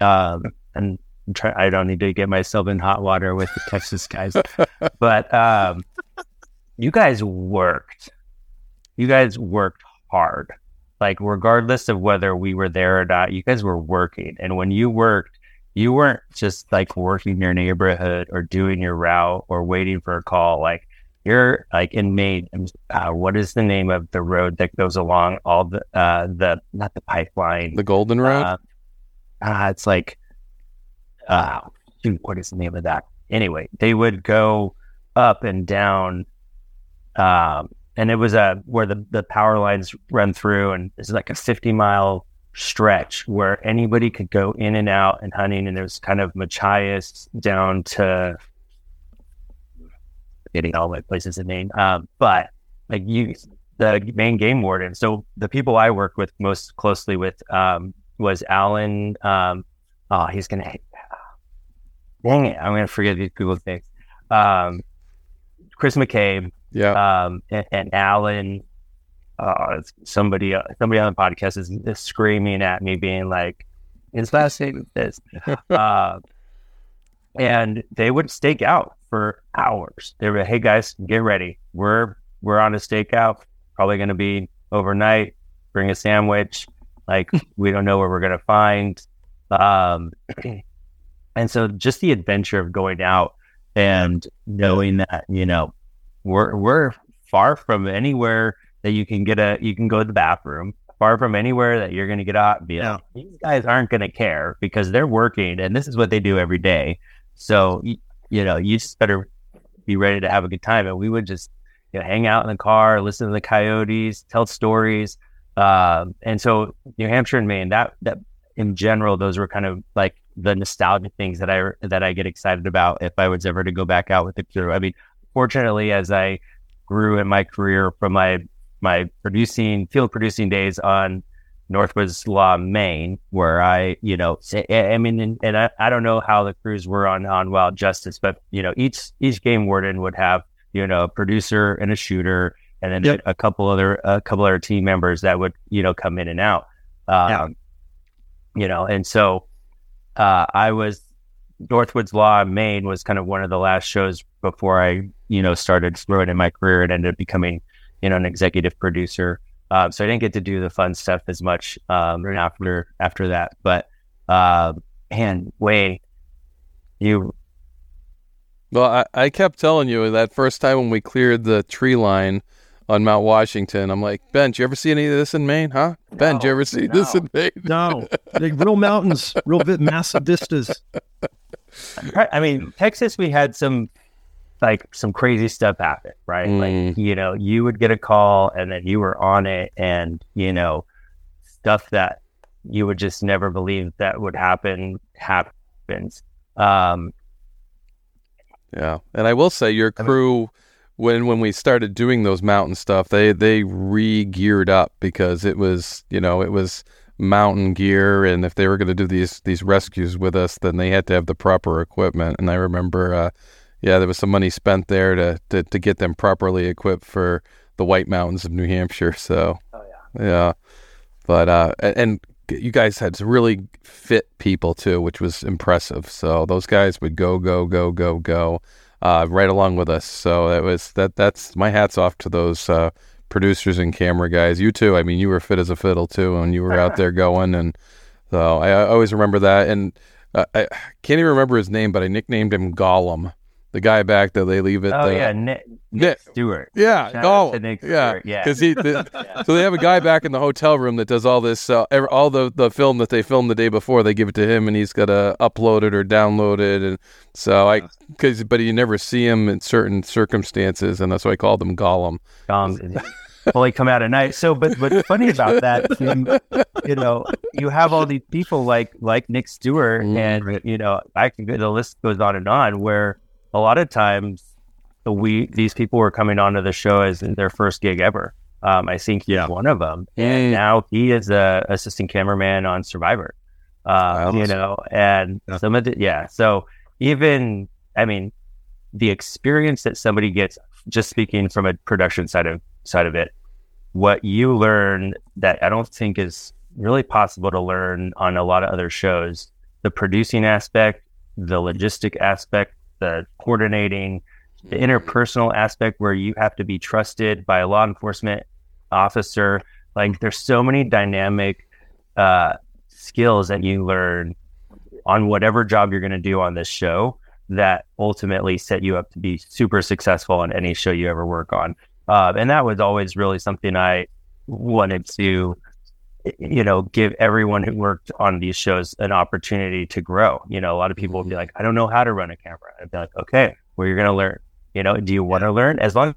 um, and I'm try- I don't need to get myself in hot water with the Texas guys, but um, you guys worked. You guys worked hard. Like regardless of whether we were there or not, you guys were working. And when you worked, you weren't just like working your neighborhood or doing your route or waiting for a call. Like you're like in Maine. Uh, what is the name of the road that goes along all the uh, the not the pipeline? The Golden Road. Uh, uh, it's like, uh, shoot, what is the name of that? Anyway, they would go up and down, um, and it was a where the the power lines run through, and it's like a fifty mile stretch where anybody could go in and out and hunting, and there's kind of Machias down to getting all my places in Maine, um, but like you the Maine game warden. So the people I worked with most closely with um, was Alan. Um, oh, he's gonna dang it! I'm gonna forget these people's names. Um, Chris McCabe yeah. um, and, and Alan. Uh, somebody, uh, somebody on the podcast is, is screaming at me, being like, "His last name is this," uh, and they would stake out for hours. They were, "Hey guys, get ready. We're we're on a stakeout. Probably going to be overnight. Bring a sandwich. Like we don't know where we're going to find." Um, and so, just the adventure of going out and knowing that you know we're we're far from anywhere that you can get a you can go to the bathroom far from anywhere that you're going to get out and be like, these guys aren't going to care because they're working and this is what they do every day. So y- you know you just better be ready to have a good time. And we would just you know, hang out in the car listen to the coyotes tell stories. Um, and so new hampshire and maine that that in general those were kind of like the nostalgic things that i that i get excited about if i was ever to go back out with the crew i mean fortunately, as I grew in my career from my my producing field producing days on Northwoods Law, Maine, where I, you know, I I mean, and, and I, I don't know how the crews were on on Wild Justice, but you know, each each game warden would have you know a producer and a shooter, and then Yep. a couple other a couple other team members that would you know come in and out. Um, Yeah. You know, and so uh, I was Northwoods Law in Maine was kind of one of the last shows before I, you know, started growing in my career and ended up becoming, you know, an executive producer. Um, so I didn't get to do the fun stuff as much um, after after that. But uh, man, Wayne, you Well, I, I kept telling you that first time when we cleared the tree line on Mount Washington, I'm like, Ben, did you ever see any of this in Maine, huh? ben, did you ever see this in Maine? No, like real mountains, real bit massive vistas. I mean, Texas, we had some like some crazy stuff happen, right? Mm. Like, you know, you would get a call and then you were on it and, you know, stuff that you would just never believe that would happen happens. Um, Yeah, and I will say your crew, when when we started doing those mountain stuff, they they re geared up because it was you know it was mountain gear, and if they were going to do these these rescues with us, then they had to have the proper equipment. And I remember, uh, yeah, there was some money spent there to, to to get them properly equipped for the White Mountains of New Hampshire. So, Oh, yeah. yeah, but uh, and you guys had some really fit people too, which was impressive. So those guys would go, go, go, go, go, uh, right along with us. So that was that. That's my hats off to those uh, producers and camera guys. You too. I mean, you were fit as a fiddle too, and you were out there going. And so I, I always remember that. And uh, I can't even remember his name, but I nicknamed him Gollum, the guy back that they leave it. oh the yeah, Nick, Nick- Nick Stewart. yeah, Shout oh, to Nick yeah, Stewart, yeah. because he. The, So they have a guy back in the hotel room that does all this, uh, ev- all the the film that they filmed the day before. They give it to him, and he's got to upload it or download it. And so I, because but you never see him in certain circumstances, and that's why I called him Gollum. um, fully come out at night. So, but what's funny about that, you, you know, you have all these people like like Nick Stewart, Mm, and you know, I can go, the list goes on and on. Where a lot of times, the we these people were coming onto the show as their first gig ever. Um, I think he's Yeah. one of them, Mm. and now he is a assistant cameraman on Survivor. Uh, You know, and Yeah. some of the yeah. So even I mean, the experience that somebody gets just speaking from a production side of side of it what you learn that i don't think is really possible to learn on a lot of other shows the producing aspect the logistic aspect the coordinating the interpersonal aspect where you have to be trusted by a law enforcement officer like there's so many dynamic uh, skills that you learn on whatever job you're going to do on this show that ultimately set you up to be super successful on any show you ever work on. Uh, and that was always really something I wanted to, you know, give everyone who worked on these shows an opportunity to grow. You know, a lot of people would be like, I don't know how to run a camera. I'd be like, okay, well, you're going to learn. You know, do you want to learn? As long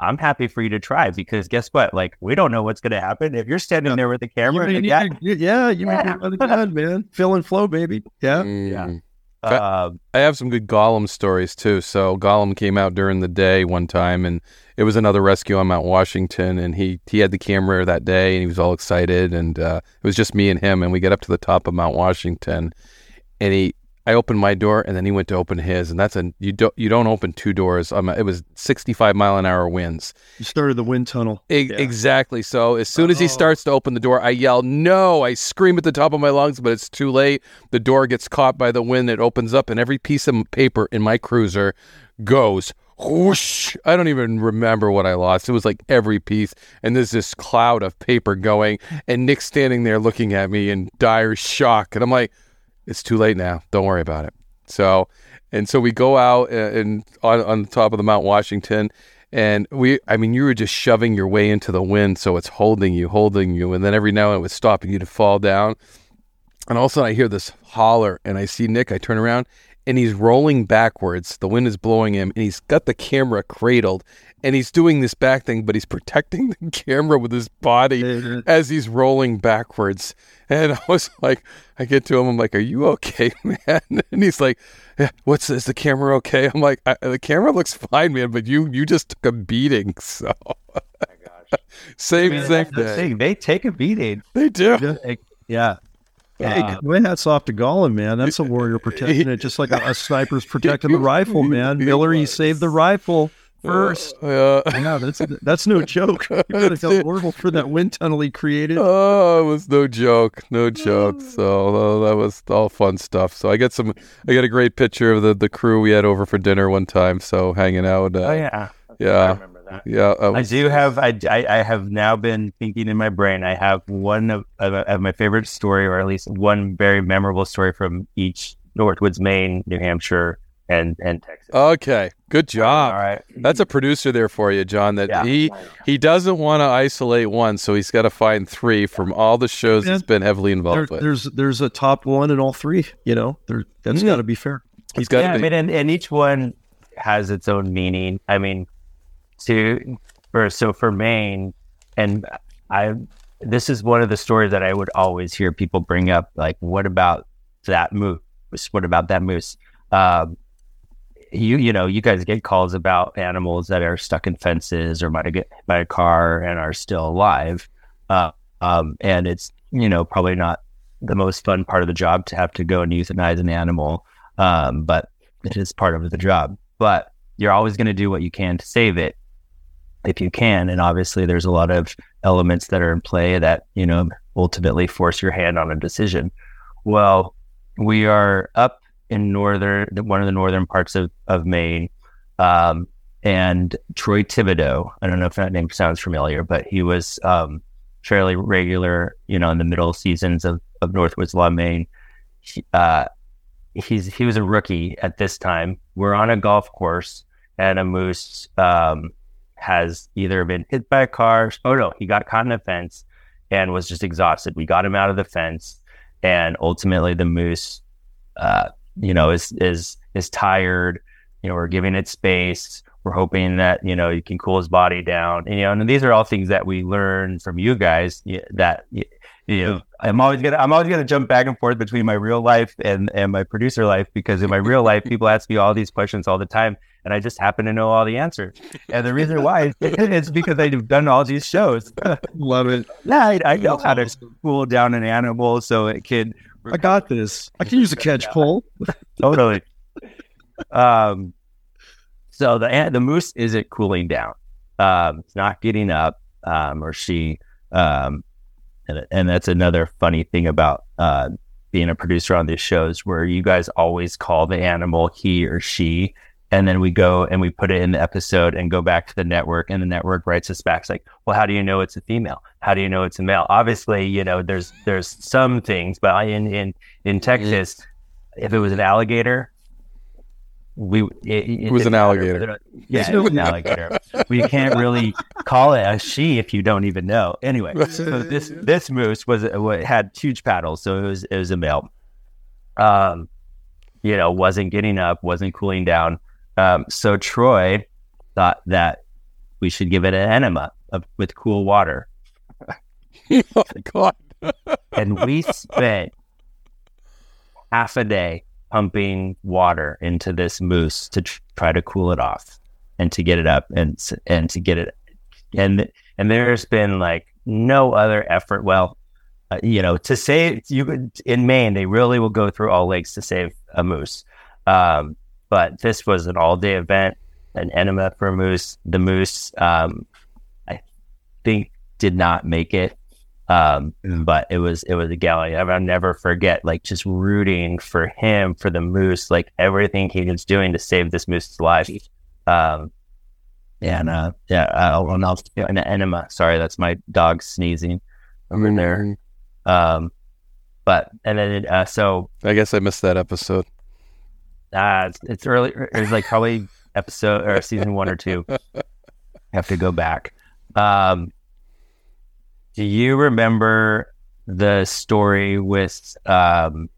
I'm happy for you to try because guess what? Like, we don't know what's going to happen. If you're standing there with the You camera, may and need yeah, to- yeah, you may Yeah. need another gun, man. Fill and flow, baby. Yeah. Mm. Uh, I have some good Gollum stories too. So Gollum came out during the day one time, and it was another rescue on Mount Washington, and he he had the camera that day, and he was all excited, and uh, it was just me and him, and we get up to the top of Mount Washington, and he. I opened my door and then he went to open his, and that's a you don't you don't open two doors. Um, it was sixty five mile an hour winds, You started the wind tunnel. E- Exactly. So as soon as he starts to open the door, I yell, "No!" I scream at the top of my lungs, but it's too late. The door gets caught by the wind. It opens up, and every piece of paper in my cruiser goes whoosh. I don't even remember what I lost. It was like every piece, and there's this cloud of paper going, and Nick's standing there looking at me in dire shock, and I'm like, "It's too late now. Don't worry about it." So, and so we go out uh, and on on the top of the Mount Washington, and we, I mean, you were just shoving your way into the wind, so it's holding you, holding you, and then every now and then it was stopping you to fall down. And all of a sudden, I hear this holler, and I see Nick. I turn around, and he's rolling backwards. The wind is blowing him, and he's got the camera cradled, and he's doing this back thing, but he's protecting the camera with his body Yeah. as he's rolling backwards. And I was like, I get to him, I'm like, "Are you okay, man?" And he's like, yeah, "What's? Is the camera okay?" I'm like, I, "The camera looks fine, man, but you you just took a beating." So, same I mean, same thing. thing. They take a beating. They do. Like, yeah. Hey, Uh, my hat's off to Gollum, man. That's a warrior protecting it, just like a, a sniper's protecting the rifle, man. Miller, you saved the rifle first. Uh, Yeah, that's that's no joke. You gotta That's feel it. horrible for that wind tunnel he created. Oh, it was no joke, no joke. So uh, that was all fun stuff. So I got some, I got a great picture of the the crew we had over for dinner one time. So hanging out. Uh, oh yeah. I yeah, remember that. yeah. uh, I do have. I, I, I have now been thinking in my brain. I have one of, of, of my favorite story, or at least one very memorable story from each Northwoods, Maine, New Hampshire and and Texas. Okay, good job. All right. That's a producer there for you, John. That Yeah. he he doesn't want to isolate one, so he's got to find three from all the shows Yeah. he's been heavily There, involved with. there's there's a top one in all three. You know, there, that's Mm. got to be fair. He's got yeah, to I mean, and, and each one has its own meaning. I mean, to for so for Maine, and I this is one of the stories that I would always hear people bring up. Like, what about that moose? What about that moose? Um, you you know, you guys get calls about animals that are stuck in fences or might get by a car and are still alive. Uh, um, and it's you know probably not the most fun part of the job to have to go and euthanize an animal. Um, but it is part of the job. But you're always going to do what you can to save it if you can. And obviously, there's a lot of elements that are in play that, you know, ultimately force your hand on a decision. Well, we are up in northern, one of the northern parts of, of Maine. Um, and Troy Thibodeau, I don't know if that name sounds familiar, but he was um, fairly regular, you know, in the middle seasons of, of Northwoods Law, Maine. He, uh, he's he was a rookie at this time. We're on a golf course, and a moose um, has either been hit by a car. Oh no, he got caught in a fence and was just exhausted. We got him out of the fence, and ultimately the moose, uh, you know, is is is tired. You know, we're giving it space. We're hoping that you know you can cool his body down. And, you know, and these are all things that we learn from you guys. That you know, I'm always gonna I'm always gonna jump back and forth between my real life and and my producer life because in my real life people ask me all these questions all the time and I just happen to know all the answers. And the reason why is because I've done all these shows. Love it. yeah, I, I know how to cool down an animal so it can I got this. I can use a catch pole. totally. um, so the the moose isn't cooling down. Um, it's not getting up, um, or she. Um, and and that's another funny thing about uh, being a producer on these shows, where you guys always call the animal he or she, and then we go and we put it in the episode and go back to the network, and the network writes us back it's like, well, how do you know it's a female? How do you know it's a male? Obviously, you know, there's there's some things, but in in in Texas, if it was an alligator, we it, it was an matter. alligator. Yeah, it was an alligator. we can't really call it a she if you don't even know. Anyway, so this this moose was wa- had huge paddles, so it was it was a male. Um, you know, wasn't getting up, wasn't cooling down. Um, so Troy thought that we should give it an enema of, with cool water, oh my god! and we spent half a day pumping water into this moose to tr- try to cool it off and to get it up and and to get it and and there's been like no other effort. Well uh, you know to save you could- in Maine they really will go through all lakes to save a moose. Um, but this was an all day event an enema for moose the moose um, I think did not make it um, but it was it was a galley. I'll never forget like just rooting for him for the moose, like everything he was doing to save this moose's life. Um, and uh, yeah, I'll, and I'll an enema. Sorry, that's my dog sneezing over there. Um, but and then uh, so I guess I missed that episode. Uh, it's, it's early. It's like probably episode or season one or two. have to go back. Um, do you remember the story with? Um,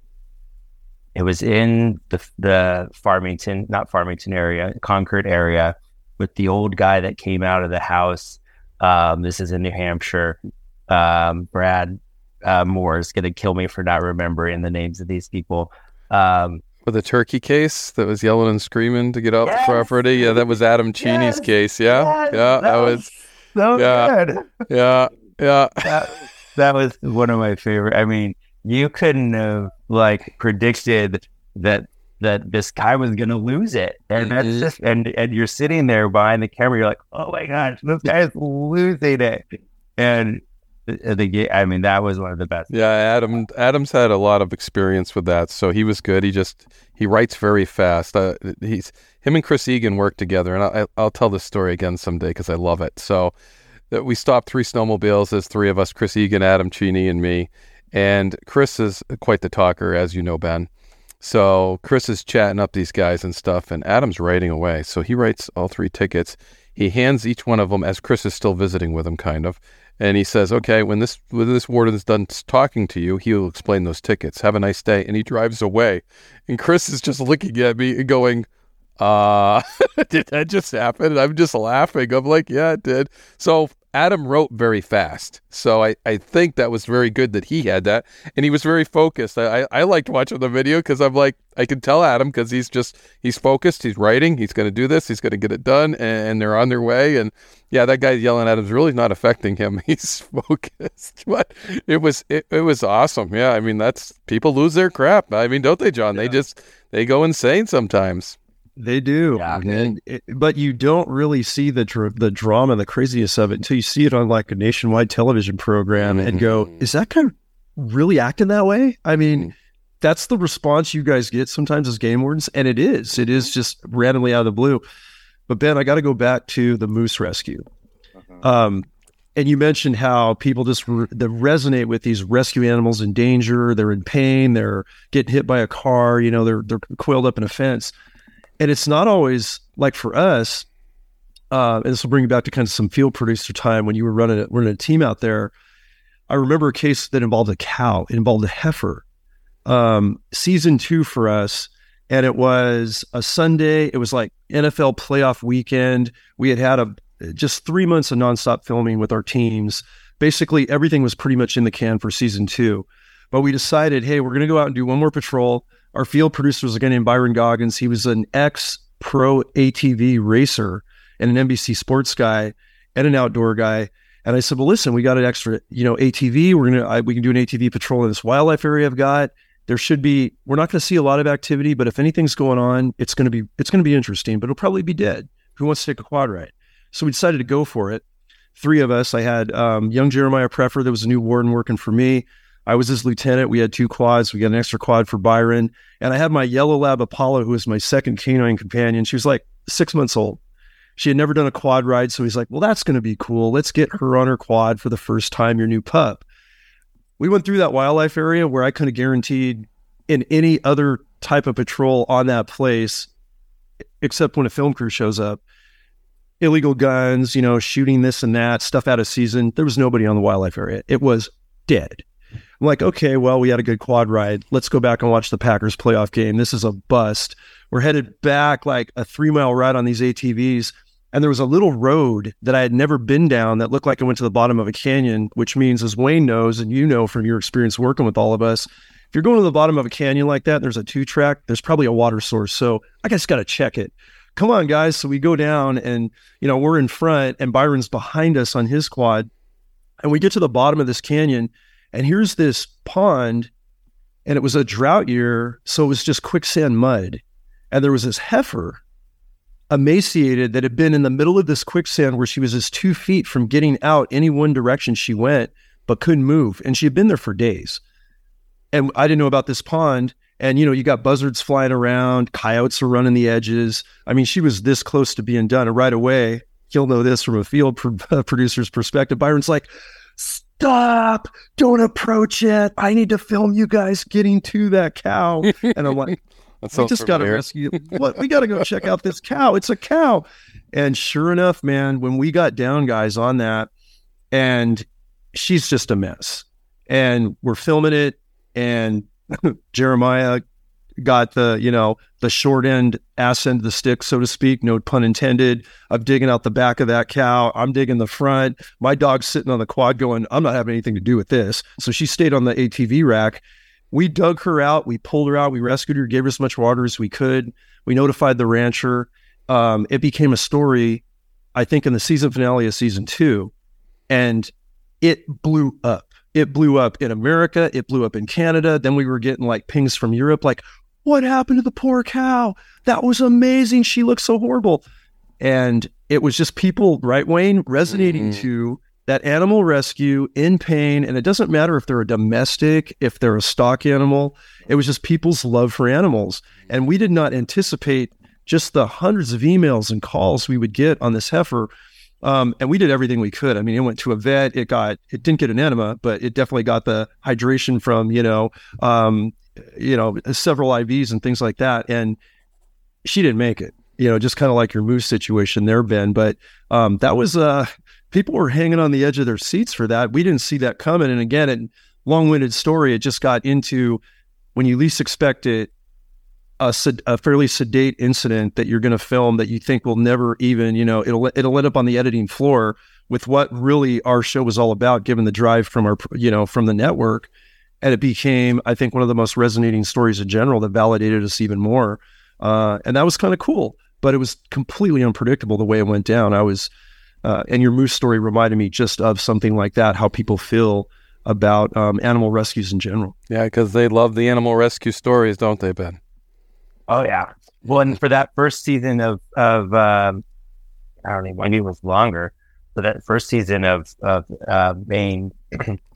it was in the the Farmington, not Farmington area, Concord area, with the old guy that came out of the house. Um, this is in New Hampshire. Um, Brad uh, Moore is going to kill me for not remembering the names of these people. Um, For a turkey case that was yelling and screaming to get off Yes! the property. Yeah, that was Adam Cheney's Yes! case. Yeah, Yes! yeah, that was. so Yeah. good. Yeah, yeah. that, that was one of my favorite. I mean, you couldn't have like predicted that that this guy was gonna lose it, and that's Mhm. just and and you're sitting there behind the camera. You're like, oh my gosh, this guy's losing it, and the, the ga- I mean, that was one of the best. Yeah, Adam. Adam's had a lot of experience with that, so he was good. He just he writes very fast. Uh, he's him and Chris Egan work together, and I, I'll tell this story again someday because I love it. So that we stopped three snowmobiles. There's three of us: Chris Egan, Adam Cheney, and me. And Chris is quite the talker, as you know, Ben. So Chris is chatting up these guys and stuff, and Adam's writing away. So he writes all three tickets. He hands each one of them as Chris is still visiting with him, kind of, and he says, "Okay, when this when this warden's done talking to you, he'll explain those tickets. Have a nice day." And he drives away, and Chris is just looking at me and going, "Uh, did that just happen?" And I'm just laughing. I'm like, "Yeah, it did." So Adam wrote very fast. So I, I think that was very good that he had that. And he was very focused. I, I liked watching the video because I'm like, I can tell Adam because he's just, he's focused. He's writing. He's going to do this. He's going to get it done. And, they're on their way. And yeah, that guy yelling at him is really not affecting him. He's focused. But it was, it, it was awesome. Yeah. I mean, that's, people lose their crap. I mean, don't they, John? Yeah. They just, they go insane sometimes. They do, yeah, and it, but you don't really see the dr- the drama, the craziness of it until you see it on like a nationwide television program mm-hmm. and go, mm-hmm. "Is that kind of really acting that way?" I mean, mm-hmm. that's the response you guys get sometimes as game wardens, and it is, it is just randomly out of the blue. But Ben, I got to go back to the moose rescue. Uh-huh. Um, and you mentioned how people just re- resonate with these rescue animals in danger. They're in pain. They're getting hit by a car. You know, they're they're coiled up in a fence and it's not always like for us. Uh, and this will bring you back to kind of some field producer time when you were running a, running a team out there. I remember a case that involved a cow. It involved a heifer. Um, season two for us, and it was a Sunday. It was like NFL playoff weekend. We had had a just three months of nonstop filming with our teams. Basically, everything was pretty much in the can for season two. But we decided, hey, we're going to go out and do one more patrol. Our field producer was a guy named Byron Goggins. He was an ex pro ATV racer and an NBC sports guy and an outdoor guy. And I said, well, listen, we got an extra, you know, ATV. We're gonna I, we can do an ATV patrol in this wildlife area I've got. There should be. We're not going to see a lot of activity, but if anything's going on, it's going to be it's going to be interesting. But it'll probably be dead. Who wants to take a quad ride? So we decided to go for it. Three of us. I had um, young Jeremiah Preffer. There was a new warden working for me. I was his lieutenant. We had two quads. We got an extra quad for Byron. And I had my yellow lab Apollo, who was my second canine companion. She was like six months old. She had never done a quad ride. So he's like, well, that's going to be cool. Let's get her on her quad for the first time, your new pup. We went through that wildlife area where I could have guaranteed in any other type of patrol on that place, except when a film crew shows up, illegal guns, you know, shooting this and that, stuff out of season. There was nobody on the wildlife area. It was dead. I'm like, okay, well, we had a good quad ride. Let's go back and watch the Packers playoff game. This is a bust. We're headed back like a three mile ride on these ATVs. And there was a little road that I had never been down that looked like it went to the bottom of a canyon, which means, as Wayne knows, and you know from your experience working with all of us, if you're going to the bottom of a canyon like that, there's a two track, there's probably a water source. So I just got to check it. Come on, guys. So we go down and, you know, we're in front and Byron's behind us on his quad. And we get to the bottom of this canyon and here's this pond, and it was a drought year, so it was just quicksand mud. And there was this heifer, emaciated, that had been in the middle of this quicksand where she was just two feet from getting out any one direction she went, but couldn't move. And she had been there for days. And I didn't know about this pond. And you know, you got buzzards flying around, coyotes are running the edges. I mean, she was this close to being done. And right away, you'll know this from a field producer's perspective. Byron's like, stop, don't approach it. I need to film you guys getting to that cow. And I'm like, we just got to rescue. What we got to go check out this cow. It's a cow. And sure enough, man, when we got down, guys, on that, and she's just a mess. And we're filming it, and Jeremiah got the you know the short end ass end of the stick so to speak no pun intended i'm digging out the back of that cow. I'm digging the front. My dog's sitting on the quad going i'm not having anything to do with this. So she stayed on the atv rack. We dug her out. We pulled her out. We rescued her gave her as much water as we could. We notified the rancher. Um, it became a story i think in the season finale of season two and it blew up. It blew up in America. It blew up in Canada. Then we were getting like pings from Europe, like, what happened to the poor cow? That was amazing. She looked so horrible. And it was just people, right, Wayne, resonating mm-hmm. to that animal rescue in pain. And it doesn't matter if they're a domestic, if they're a stock animal. It was just people's love for animals. And we did not anticipate just the hundreds of emails and calls we would get on this heifer. Um, and we did everything we could. I mean, it went to a vet. It got, it didn't get an enema, but it definitely got the hydration from, you know, um, you know, several IVs and things like that. And she didn't make it, you know, just kind of like your moose situation there, Ben. But um, that was, uh, people were hanging on the edge of their seats for that. We didn't see that coming. And again, it long winded story, it just got into when you least expect it, a, a fairly sedate incident that you're going to film that you think will never even, you know, it'll it'll end up on the editing floor with what really our show was all about, given the drive from our, you know, from the network, and it became, I think, one of the most resonating stories in general that validated us even more, uh, and that was kind of cool. But it was completely unpredictable the way it went down. I was, uh, and your moose story reminded me just of something like that, how people feel about um, animal rescues in general. Yeah, because they love the animal rescue stories, don't they, Ben? Oh yeah. Well, and for that first season of of um, I don't even, know, maybe it was longer. but that first season of of uh, Maine,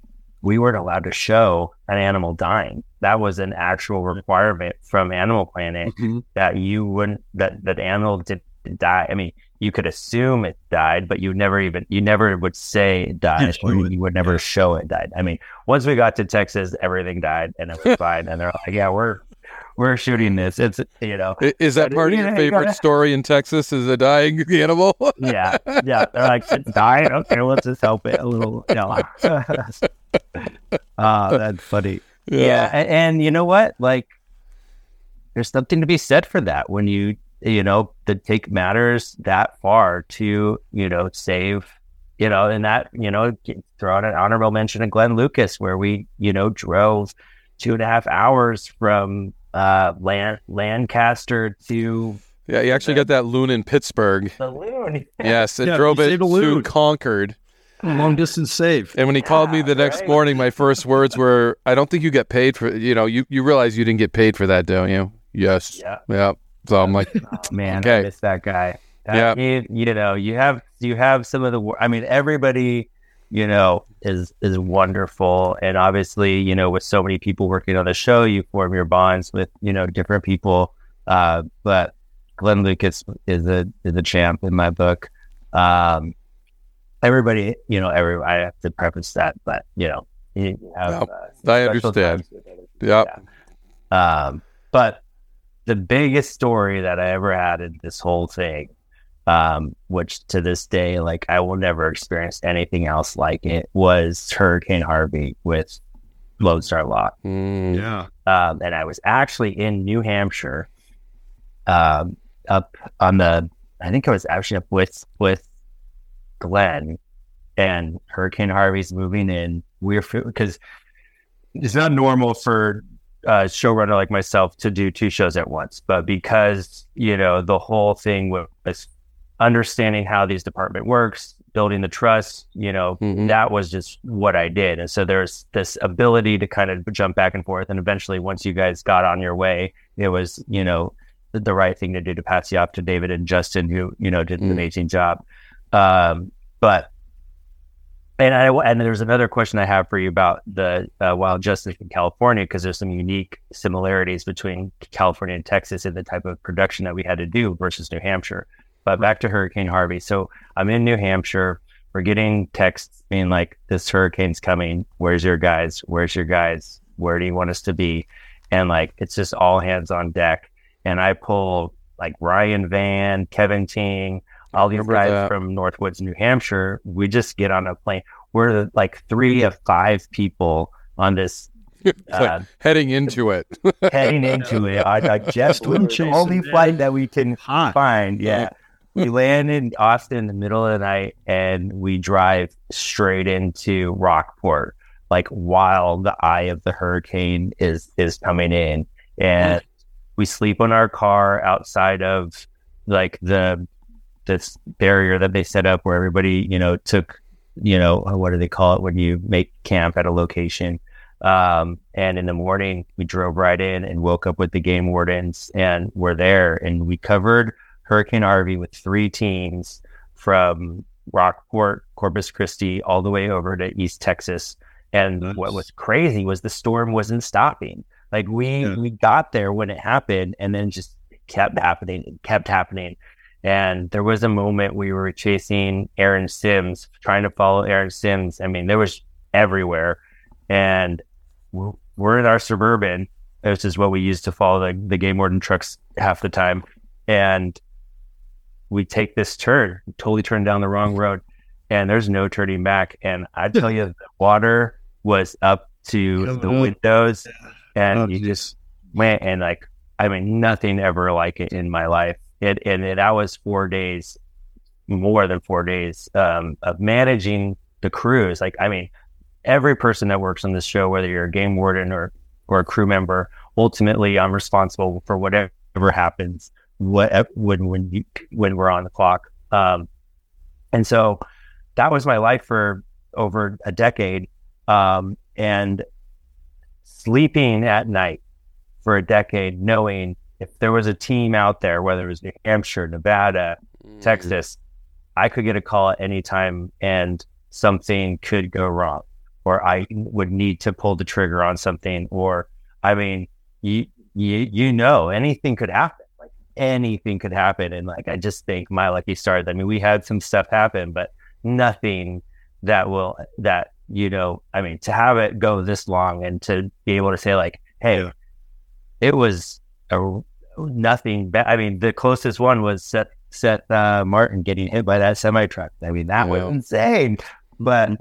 we weren't allowed to show an animal dying. That was an actual requirement from Animal Planet mm-hmm. that you wouldn't that that animal did die. I mean, you could assume it died, but you never even you never would say it died, or you would never yeah. show it died. I mean, once we got to Texas, everything died and it was fine. And they're like, "Yeah, we're we're shooting this." It's you know, is that part of your favorite gotta... story in Texas? Is a dying animal? yeah, yeah. They're like, "It's dying." Okay, let's just help it a little. You know. Ah, uh, that's funny. Yeah, yeah and, and you know what? Like, there's something to be said for that when you you know, to take matters that far to, you know, save, you know, and that, you know, throw out an honorable mention to Glenn Lucas, where we, you know, drove two and a half hours from uh, Land- Lancaster to. Yeah, you actually got that loon in Pittsburg. The loon. yes, it yeah, drove it to Concord. Long distance save. And when he yeah, called me the next right. morning, my first words were, "I don't think you get paid for you know you you realize you didn't get paid for that, don't you?" Yes. Yeah. Yeah. So I'm like, oh, man, okay. I miss that guy. yeah, you, you know, you have you have some of the. I mean, everybody, you know, is is wonderful, and obviously, you know, with so many people working on the show, you form your bonds with you know different people. Uh, but Glenn Lucas is a is a champ in my book. Um, everybody, you know, every I have to preface that, but you know, you have. Yep. Uh, I understand. Yep. Yeah. Um, but the biggest story that I ever had in this whole thing, um, which to this day, like I will never experience anything else like it, was Hurricane Harvey with Lone Star Law. Mm. Yeah. Um, and I was actually in New Hampshire, um, up on the, I think I was actually up with, with Glenn and Hurricane Harvey's moving in. We're, because it's not normal for uh, showrunner like myself to do two shows at once, but because you know the whole thing was understanding how these department works, building the trust, you know, mm-hmm. that was just what I did. And so there's this ability to kind of jump back and forth. And eventually, once you guys got on your way, it was you know the, the right thing to do to pass you off to David and Justin, who you know did an mm-hmm. amazing job. Um, but and I and there's another question I have for you about the uh, Wild Justice in California because there's some unique similarities between California and Texas in the type of production that we had to do versus New Hampshire. But back to Hurricane Harvey. So I'm in New Hampshire. We're getting texts being like, "This hurricane's coming. Where's your guys? Where's your guys? Where do you want us to be?" And like, it's just all hands on deck. And I pull like Ryan Van, Kevin Ting, all these guys that. from Northwoods, New Hampshire, we just get on a plane. We're like three of five people on this. Uh, heading into it. heading into it. I, I just the only flight that we can Hot. find. Yeah. we land in Austin in the middle of the night and we drive straight into Rockport, like while the eye of the hurricane is is coming in. And we sleep on our car outside of like the this barrier that they set up where everybody, you know, took, you know, what do they call it when you make camp at a location? Um, and in the morning, we drove right in and woke up with the game wardens and we're there. And we covered Hurricane Harvey with three teams from Rockport, Corpus Christi, all the way over to East Texas. And nice. what was crazy was the storm wasn't stopping. Like we yeah. we got there when it happened, and then just kept happening, and kept happening. And there was a moment we were chasing Aaron Sims, trying to follow Aaron Sims. I mean, there was everywhere. And we're in our suburban which is what we use to follow the, the game warden trucks half the time. And we take this turn, totally turn down the wrong road, and there's no turning back. And I tell you, the water was up to the windows, and Oh, you geez. just went and like, I mean, nothing ever like it in my life. And that was four days, more than four days um, of managing the crews. Like, I mean, every person that works on this show, whether you're a game warden or or a crew member, ultimately, I'm responsible for whatever happens when when you when we're on the clock. Um, and so that was my life for over a decade. Um, and sleeping at night for a decade, knowing if there was a team out there, whether it was New Hampshire, Nevada, mm. Texas, I could get a call at any time and something could go wrong, or I would need to pull the trigger on something, or I mean, you you you know, anything could happen. Like anything could happen, and like I just think my lucky stars. I mean, we had some stuff happen, but nothing that will that you know. I mean, to have it go this long and to be able to say like, hey, Yeah. it was a nothing. Ba- I mean, the closest one was Seth Seth uh, Martin getting hit by that semi truck. I mean, that was insane. But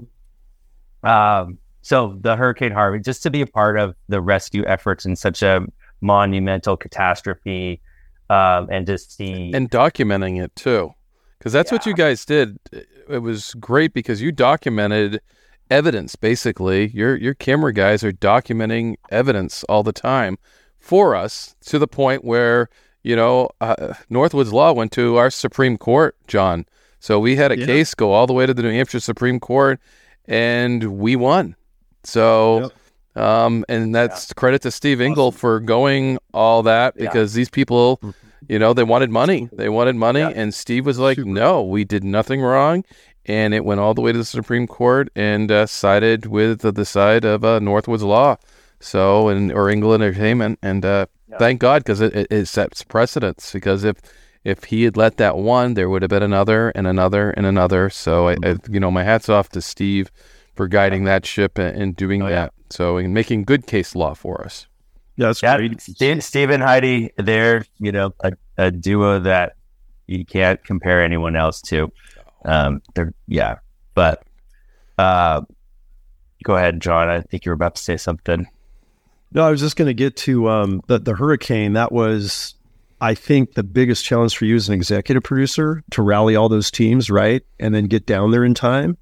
um, so the Hurricane Harvey, just to be a part of the rescue efforts in such a monumental catastrophe, um, and to see and documenting it too because that's what you guys did it was great because you documented evidence basically your your camera guys are documenting evidence all the time for us to the point where you know uh, northwoods law went to our supreme court john so we had a Yeah. case go all the way to the new hampshire supreme court and we won so um, and that's credit to Steve Engel for going all that Yeah. because these people, you know, they wanted money. They wanted money, Yeah. and Steve was like, Super. "No, we did nothing wrong," and it went all the way to the Supreme Court and uh, sided with the, the side of uh, Northwoods Law, so and or Engel Entertainment, and uh, Yeah. thank God because it, it, it sets precedence. Because if if he had let that one, there would have been another and another and another. So I, I you know, my hats off to Steve for guiding that ship and, and doing Oh, yeah. that. So and making good case law for us. Yeah, that's yeah, great. Steve, Steve and Heidi, they're you know a, a duo that you can't compare anyone else to. Um, they're yeah, but uh, go ahead, John. I think you were about to say something. No, I was just going to get to um, the the hurricane. That was, I think, the biggest challenge for you as an executive producer to rally all those teams, right, and then get down there in time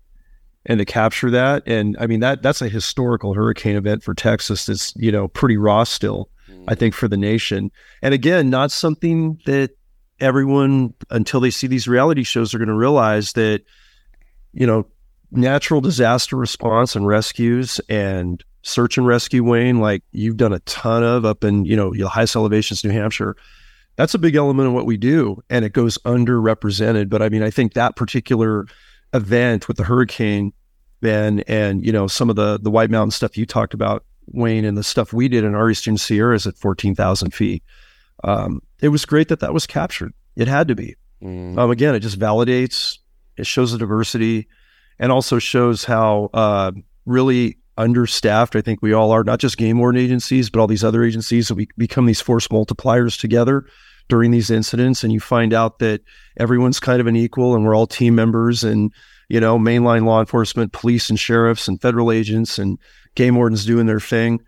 and to capture that. And I mean that that's a historical hurricane event for Texas. That's you know pretty raw still. I think for the nation. And again, not something that everyone until they see these reality shows are going to realize that you know natural disaster response and rescues and search and rescue Wayne like you've done a ton of up in you know the highest elevations New Hampshire. That's a big element of what we do and it goes underrepresented. But I mean I think that particular event with the hurricane Ben and you know some of the the White Mountain stuff you talked about Wayne and the stuff we did in our Eastern Sierras at 14,000 feet um, it was great that that was captured. It had to be. Mm. um, again, it just validates, it shows the diversity, and also shows how uh, really understaffed I think we all are. Not just game warden agencies, but all these other agencies we become these force multipliers together during these incidents, and you find out that everyone's kind of an equal, and we're all team members, and you know, mainline law enforcement, police and sheriffs, and federal agents, and game wardens doing their thing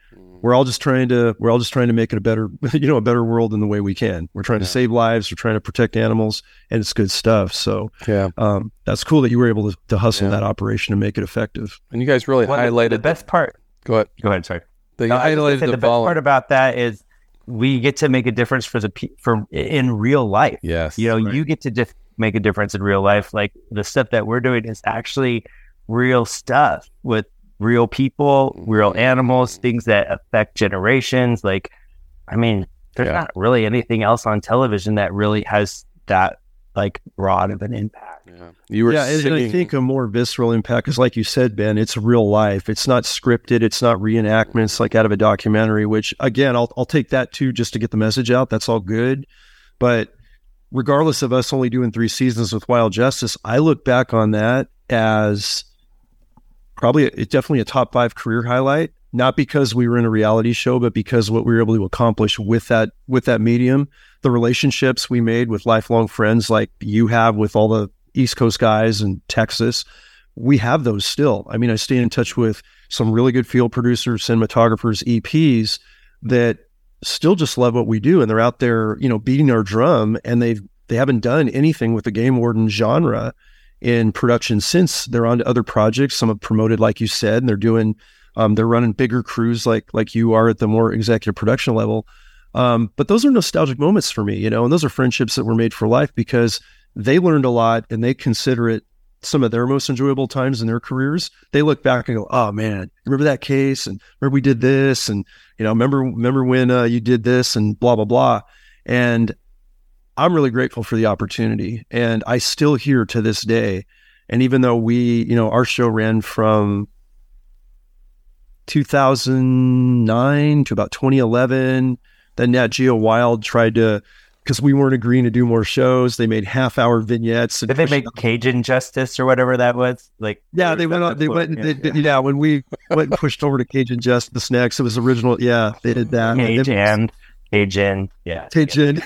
we're all just trying to we're all just trying to make it a better you know a better world in the way we can we're trying to save lives we're trying to protect animals and it's good stuff so Yeah, um, that's cool that you were able to, to hustle Yeah. that operation and make it effective and you guys really Well, the- highlighted the best part. Go ahead. Go ahead. Sorry. They No, I was highlighted the, the best part about that is we get to make a difference for the pe- for in real life. Yes. You know, Right. you get to dif- make a difference in real life. Like the stuff that we're doing is actually real stuff with real people, real Mhm. animals, things that affect generations. Like, I mean, there's Yeah. not really anything else on television that really has that like broad of an impact. Yeah. You were yeah and, and i think a more visceral impact because like you said ben it's real life it's not scripted it's not reenactments like out of a documentary which again i'll, I'll take that too just to get the message out that's all good but regardless of us only doing three seasons with wild justice i look back on that as probably it's definitely a top five career highlight not because we were in a reality show, but because what we were able to accomplish with that with that medium, the relationships we made with lifelong friends like you have with all the East Coast guys in Texas, we have those still. I mean, I stay in touch with some really good field producers, cinematographers, EPs that still just love what we do and they're out there, you know, beating our drum and they've they haven't done anything with the game warden genre in production since they're on to other projects. Some have promoted, like you said, and they're doing um, they're running bigger crews like like you are at the more executive production level. Um, but those are nostalgic moments for me, you know, and those are friendships that were made for life because they learned a lot and they consider it some of their most enjoyable times in their careers. They look back and go, "Oh man, remember that case? And remember we did this? And you know, remember remember when uh, you did this? And blah blah blah." And I'm really grateful for the opportunity, and I still hear to this day. And even though we, you know, our show ran from 2009 to about 2011. Then Nat Geo Wild tried to, because we weren't agreeing to do more shows. They made half hour vignettes. Did they make Cajun Justice or whatever that was? Like, yeah, they went on. They went. Yeah, they, yeah. yeah, when we went and pushed over to Cajun Justice next, it was original. Yeah, they did that. Cajun, Cajun, yeah, Cajun,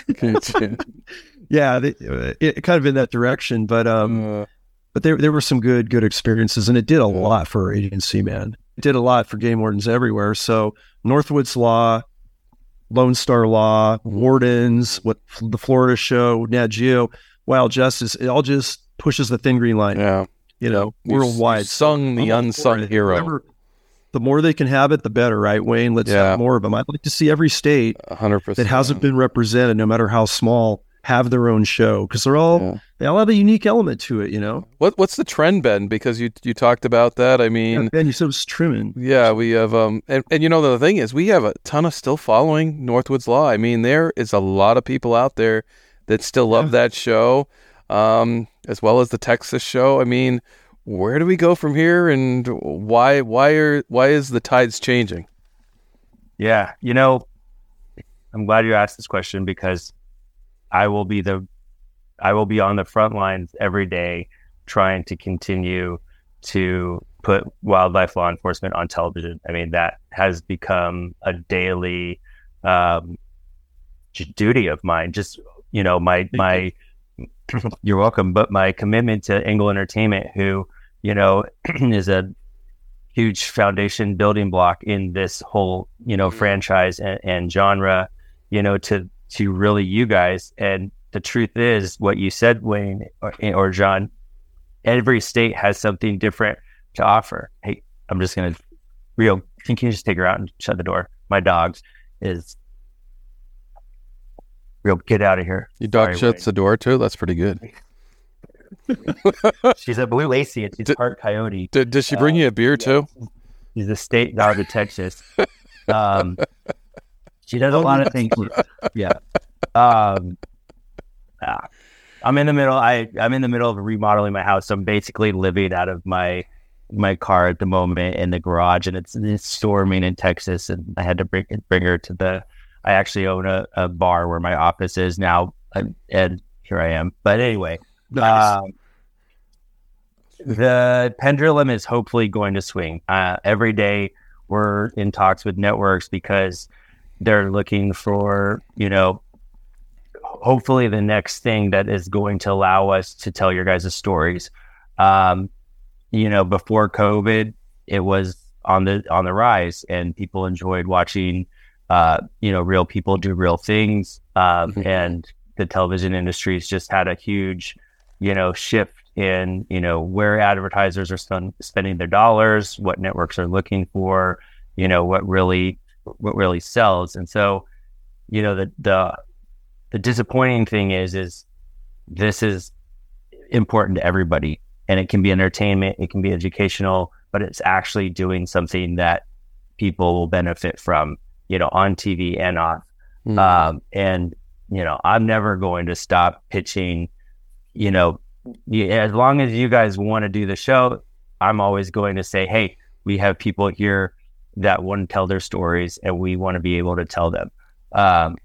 yeah. They, it kind of in that direction, but um, uh, but there there were some good good experiences, and it did a lot for agency, man It did a lot for game wardens everywhere. So Northwoods Law, Lone Star Law, Wardens, what the Florida Show, Nat Geo, Wild Justice, it all just pushes the thin green line. Yeah. You know, you worldwide. sung the unsung hero. Remember, the more they can have it, the better, right, Wayne? Let's yeah. have more of them. I'd like to see every state 100%. that hasn't been represented, no matter how small, have their own show because they're all yeah. they all have a unique element to it, you know. What what's the trend, Ben? Because you you talked about that. I mean, yeah, Ben, you said it was trimming. Yeah, we have um, and and you know the thing is, we have a ton of still following Northwoods Law. I mean, there is a lot of people out there that still love yeah. that show, um, as well as the Texas show. I mean, where do we go from here, and why why are why is the tides changing? Yeah, you know, I'm glad you asked this question because I will be the I will be on the front lines every day trying to continue to put wildlife law enforcement on television. I mean, that has become a daily um, duty of mine. Just you know, my my you're welcome, but my commitment to Engel Entertainment, who you know is a huge foundation building block in this whole you know mm-hmm. franchise and, and genre, you know, to to really you guys. And the truth is, what you said, Wayne or, or John, every state has something different to offer. Hey, I'm just gonna real. Can you just take her out and shut the door? My dog's is real. Get out of here. Your dog Sorry, shuts Wayne. the door too. That's pretty good. she's a blue lacy and she's did, part coyote. Did, does she bring uh, you a beer too? She's a state dog of Texas. Um, she does a lot of things. Yeah. Um, yeah. I'm in the middle. I I'm in the middle of remodeling my house. So I'm basically living out of my my car at the moment in the garage, and it's, it's storming in Texas. And I had to bring bring her to the. I actually own a, a bar where my office is now, and here I am. But anyway, nice. um, the pendulum is hopefully going to swing. Uh, every day we're in talks with networks because they're looking for, you know, hopefully the next thing that is going to allow us to tell your guys' stories. Um, you know, before COVID, it was on the on the rise, and people enjoyed watching, uh, you know, real people do real things. Um, mm-hmm. And the television industry's just had a huge, you know, shift in you know where advertisers are spend, spending their dollars, what networks are looking for, you know, what really what really sells. And so, you know, the the the disappointing thing is is this is important to everybody and it can be entertainment, it can be educational, but it's actually doing something that people will benefit from, you know, on TV and off. Mm. Um, and you know, I'm never going to stop pitching. You know, as long as you guys want to do the show, I'm always going to say, hey, we have people here that want to tell their stories and we want to be able to tell them. Um,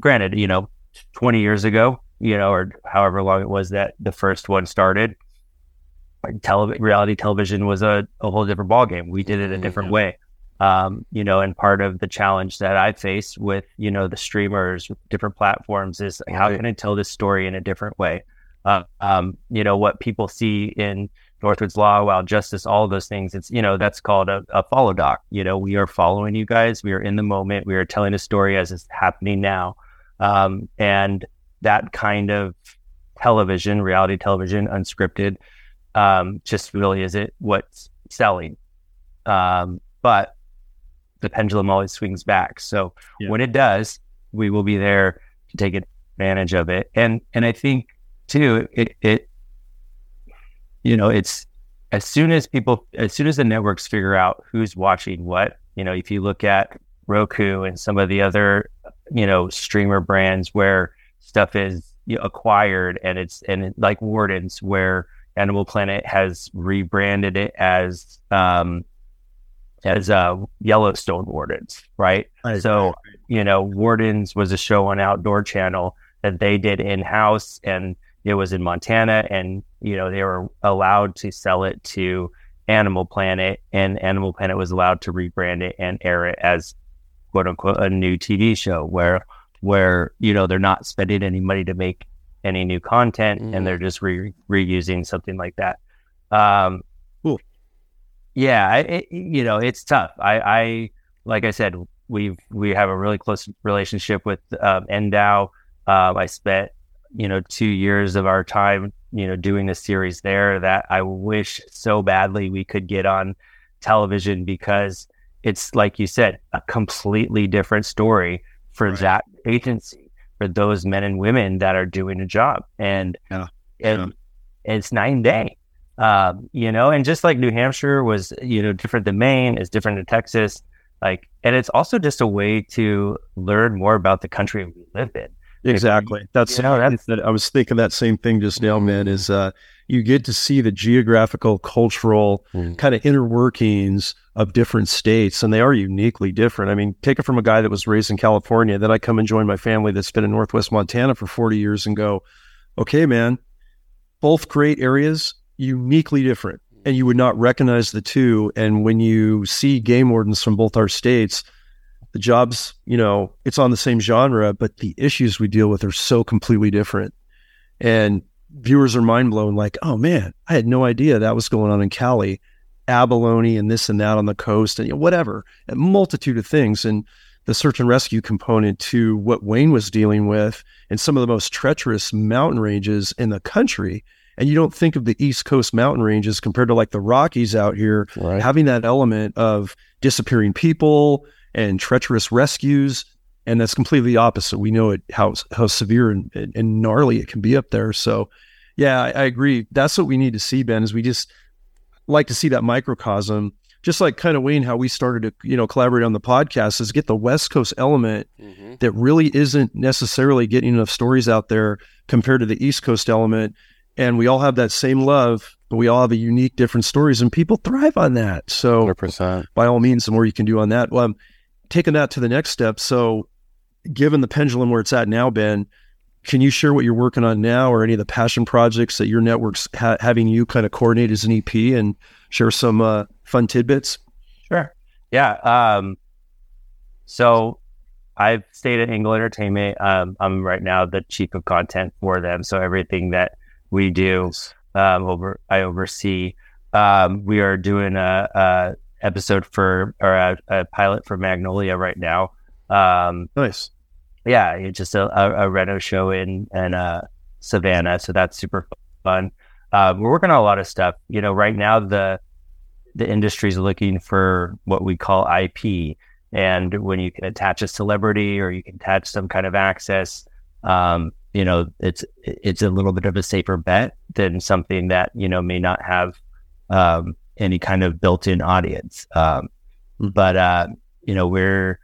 granted, you know, 20 years ago, you know, or however long it was that the first one started, tele- reality television was a, a whole different ballgame. We did it a different way. Um, you know, and part of the challenge that I face with, you know, the streamers different platforms is how can I tell this story in a different way? Uh, um, you know, what people see in Northwoods Law, Wild Justice, all of those things, it's, you know, that's called a, a follow doc. You know, we are following you guys. We are in the moment. We are telling a story as it's happening now. Um, and that kind of television, reality television, unscripted, um, just really is it what's selling. Um, but the pendulum always swings back. So yeah. when it does, we will be there to take advantage of it. And and I think too, it it you know, it's as soon as people as soon as the networks figure out who's watching what, you know, if you look at Roku and some of the other, you know, streamer brands where stuff is acquired and it's and it, like Wardens where Animal Planet has rebranded it as um, as uh, Yellowstone Wardens, right? right? So, you know, Wardens was a show on Outdoor Channel that they did in house and it was in Montana and, you know, they were allowed to sell it to Animal Planet and Animal Planet was allowed to rebrand it and air it as quote unquote a new TV show where, where, you know, they're not spending any money to make any new content mm. and they're just re- reusing something like that. Um, yeah, it, you know, it's tough. I, I, like I said, we've we have a really close relationship with um, NDOW. Um, I spent you know two years of our time you know doing a series there that I wish so badly we could get on television because it's like you said a completely different story for right. that agency for those men and women that are doing a job and yeah. and yeah. it's night and day um, you know, and just like New Hampshire was, you know, different than Maine, is different than Texas. Like, and it's also just a way to learn more about the country we live in. Exactly. That's, that's that. I was thinking that same thing just now, man. Is uh, you get to see the geographical, cultural mm. kind of inner workings of different states, and they are uniquely different. I mean, take it from a guy that was raised in California, then I come and join my family that's been in Northwest Montana for forty years, and go, okay, man, both great areas, uniquely different and you would not recognize the two. And when you see game wardens from both our states, the jobs, you know, it's on the same genre, but the issues we deal with are so completely different. And viewers are mind blown, like, oh man, I had no idea that was going on in Cali, abalone, and this and that on the coast, and you know, whatever, a multitude of things. And the search and rescue component to what Wayne was dealing with and some of the most treacherous mountain ranges in the country and you don't think of the East Coast mountain ranges compared to like the Rockies out here, right. having that element of disappearing people and treacherous rescues. And that's completely the opposite. We know it how how severe and, and gnarly it can be up there. So, yeah, I, I agree. That's what we need to see, Ben. Is we just like to see that microcosm just like kind of Wayne, how we started to, you know, collaborate on the podcast is get the West Coast element mm-hmm. that really isn't necessarily getting enough stories out there compared to the East Coast element and we all have that same love, but we all have a unique, different stories, and people thrive on that. So, 100%. by all means, the more you can do on that. Well, I'm taking that to the next step. So, given the pendulum where it's at now, Ben, can you share what you're working on now, or any of the passion projects that your network's ha- having you kind of coordinate as an EP, and share some uh, fun tidbits? Sure. Yeah. Um, so I've stayed at Engel Entertainment. Um, I'm right now the chief of content for them. So everything that we do um, over I oversee. Um, we are doing a, a, episode for or a, a, pilot for Magnolia right now. Um, nice. Yeah, it's just a, a, a reno show in and uh, Savannah, so that's super fun. Uh, we're working on a lot of stuff. You know, right now the the industry is looking for what we call IP, and when you can attach a celebrity or you can attach some kind of access, um, you know, it's it's a little bit of a safer bet than something that you know may not have um, any kind of built-in audience. Um, hmm. but uh, you know, we're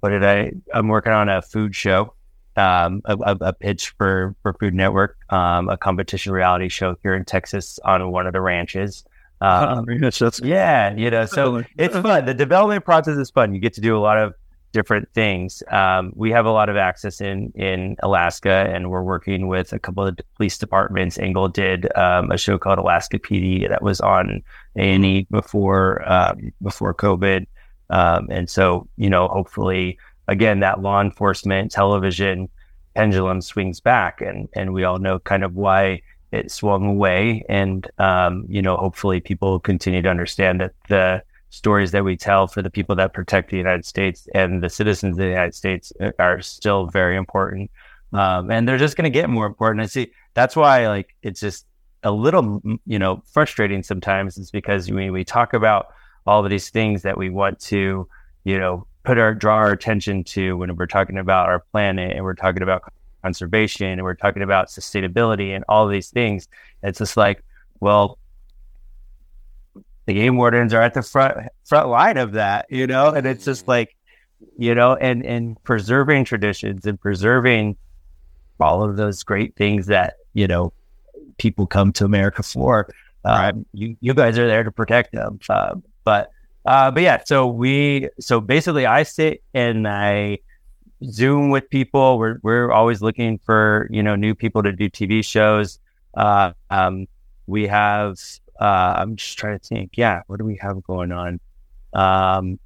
what did I? I'm working on a food show, um, a, a, pitch for for Food Network, um, a competition reality show here in Texas on one of the ranches. Um, oh, that's yeah, you know, so it's fun. The development process is fun. You get to do a lot of different things. Um, we have a lot of access in in Alaska, and we're working with a couple of police departments. Engel did um, a show called Alaska PD that was on A and E before um, before COVID. Um, and so, you know, hopefully, again, that law enforcement television pendulum swings back, and and we all know kind of why it swung away. And um, you know, hopefully, people continue to understand that the stories that we tell for the people that protect the United States and the citizens of the United States are still very important. Um, and they're just going to get more important. I see. That's why, like, it's just a little, you know, frustrating sometimes. Is because we we talk about all of these things that we want to, you know, put our draw our attention to when we're talking about our planet and we're talking about conservation and we're talking about sustainability and all these things. It's just like, well, the game wardens are at the front front line of that, you know, and it's just like, you know, and and preserving traditions and preserving all of those great things that you know people come to America for. Um, right. You you guys are there to protect them, uh, but uh, but yeah. So we so basically, I sit and I Zoom with people. We're we're always looking for you know new people to do TV shows. Uh, um, we have uh, I'm just trying to think. Yeah, what do we have going on? Um,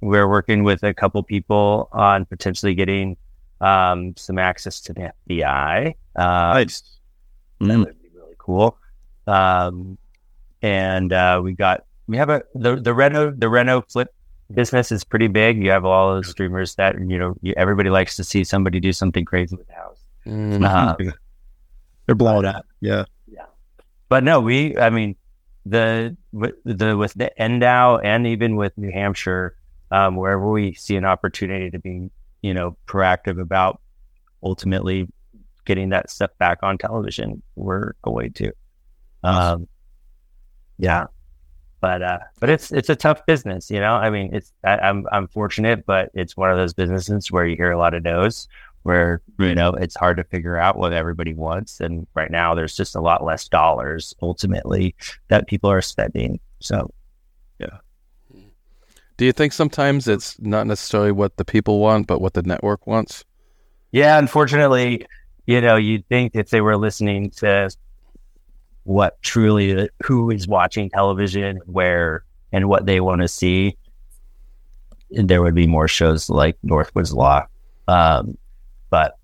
we're working with a couple people on potentially getting um, some access to the FBI. Uh, nice. That mm. would be really cool. Um, and uh, we got we have a the the Reno the Reno flip business is pretty big. You have all those streamers that you know you, everybody likes to see somebody do something crazy with the house. Mm-hmm. Uh, They're blown up. Yeah. But no, we, I mean, the the with the NDOW and even with New Hampshire, um, wherever we see an opportunity to be, you know, proactive about ultimately getting that stuff back on television, we're going to. Um, yeah, but uh, but it's it's a tough business, you know. I mean, it's I, I'm I'm fortunate, but it's one of those businesses where you hear a lot of no's, where you know it's hard to figure out what everybody wants and right now there's just a lot less dollars ultimately that people are spending so. Yeah. Do you think sometimes it's not necessarily what the people want but what the network wants? Yeah unfortunately you know you'd think if they were listening to what truly who is watching television where and what they want to see there would be more shows like northwoods law. Um, but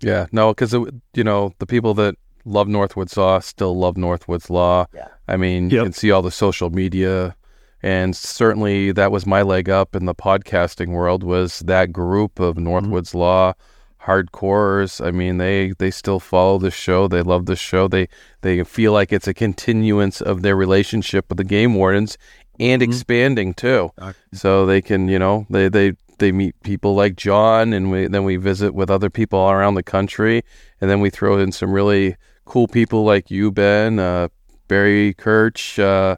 yeah, no, because you know the people that love Northwoods Law still love Northwoods Law. Yeah. I mean, yep. you can see all the social media, and certainly that was my leg up in the podcasting world. Was that group of mm-hmm. Northwoods mm-hmm. Law hardcores? I mean, they they still follow the show. They love the show. They they feel like it's a continuance of their relationship with the game wardens and mm-hmm. expanding too. So they can, you know, they they they meet people like John, and we, then we visit with other people all around the country, and then we throw in some really cool people like you, Ben, uh, Barry Kirch, uh,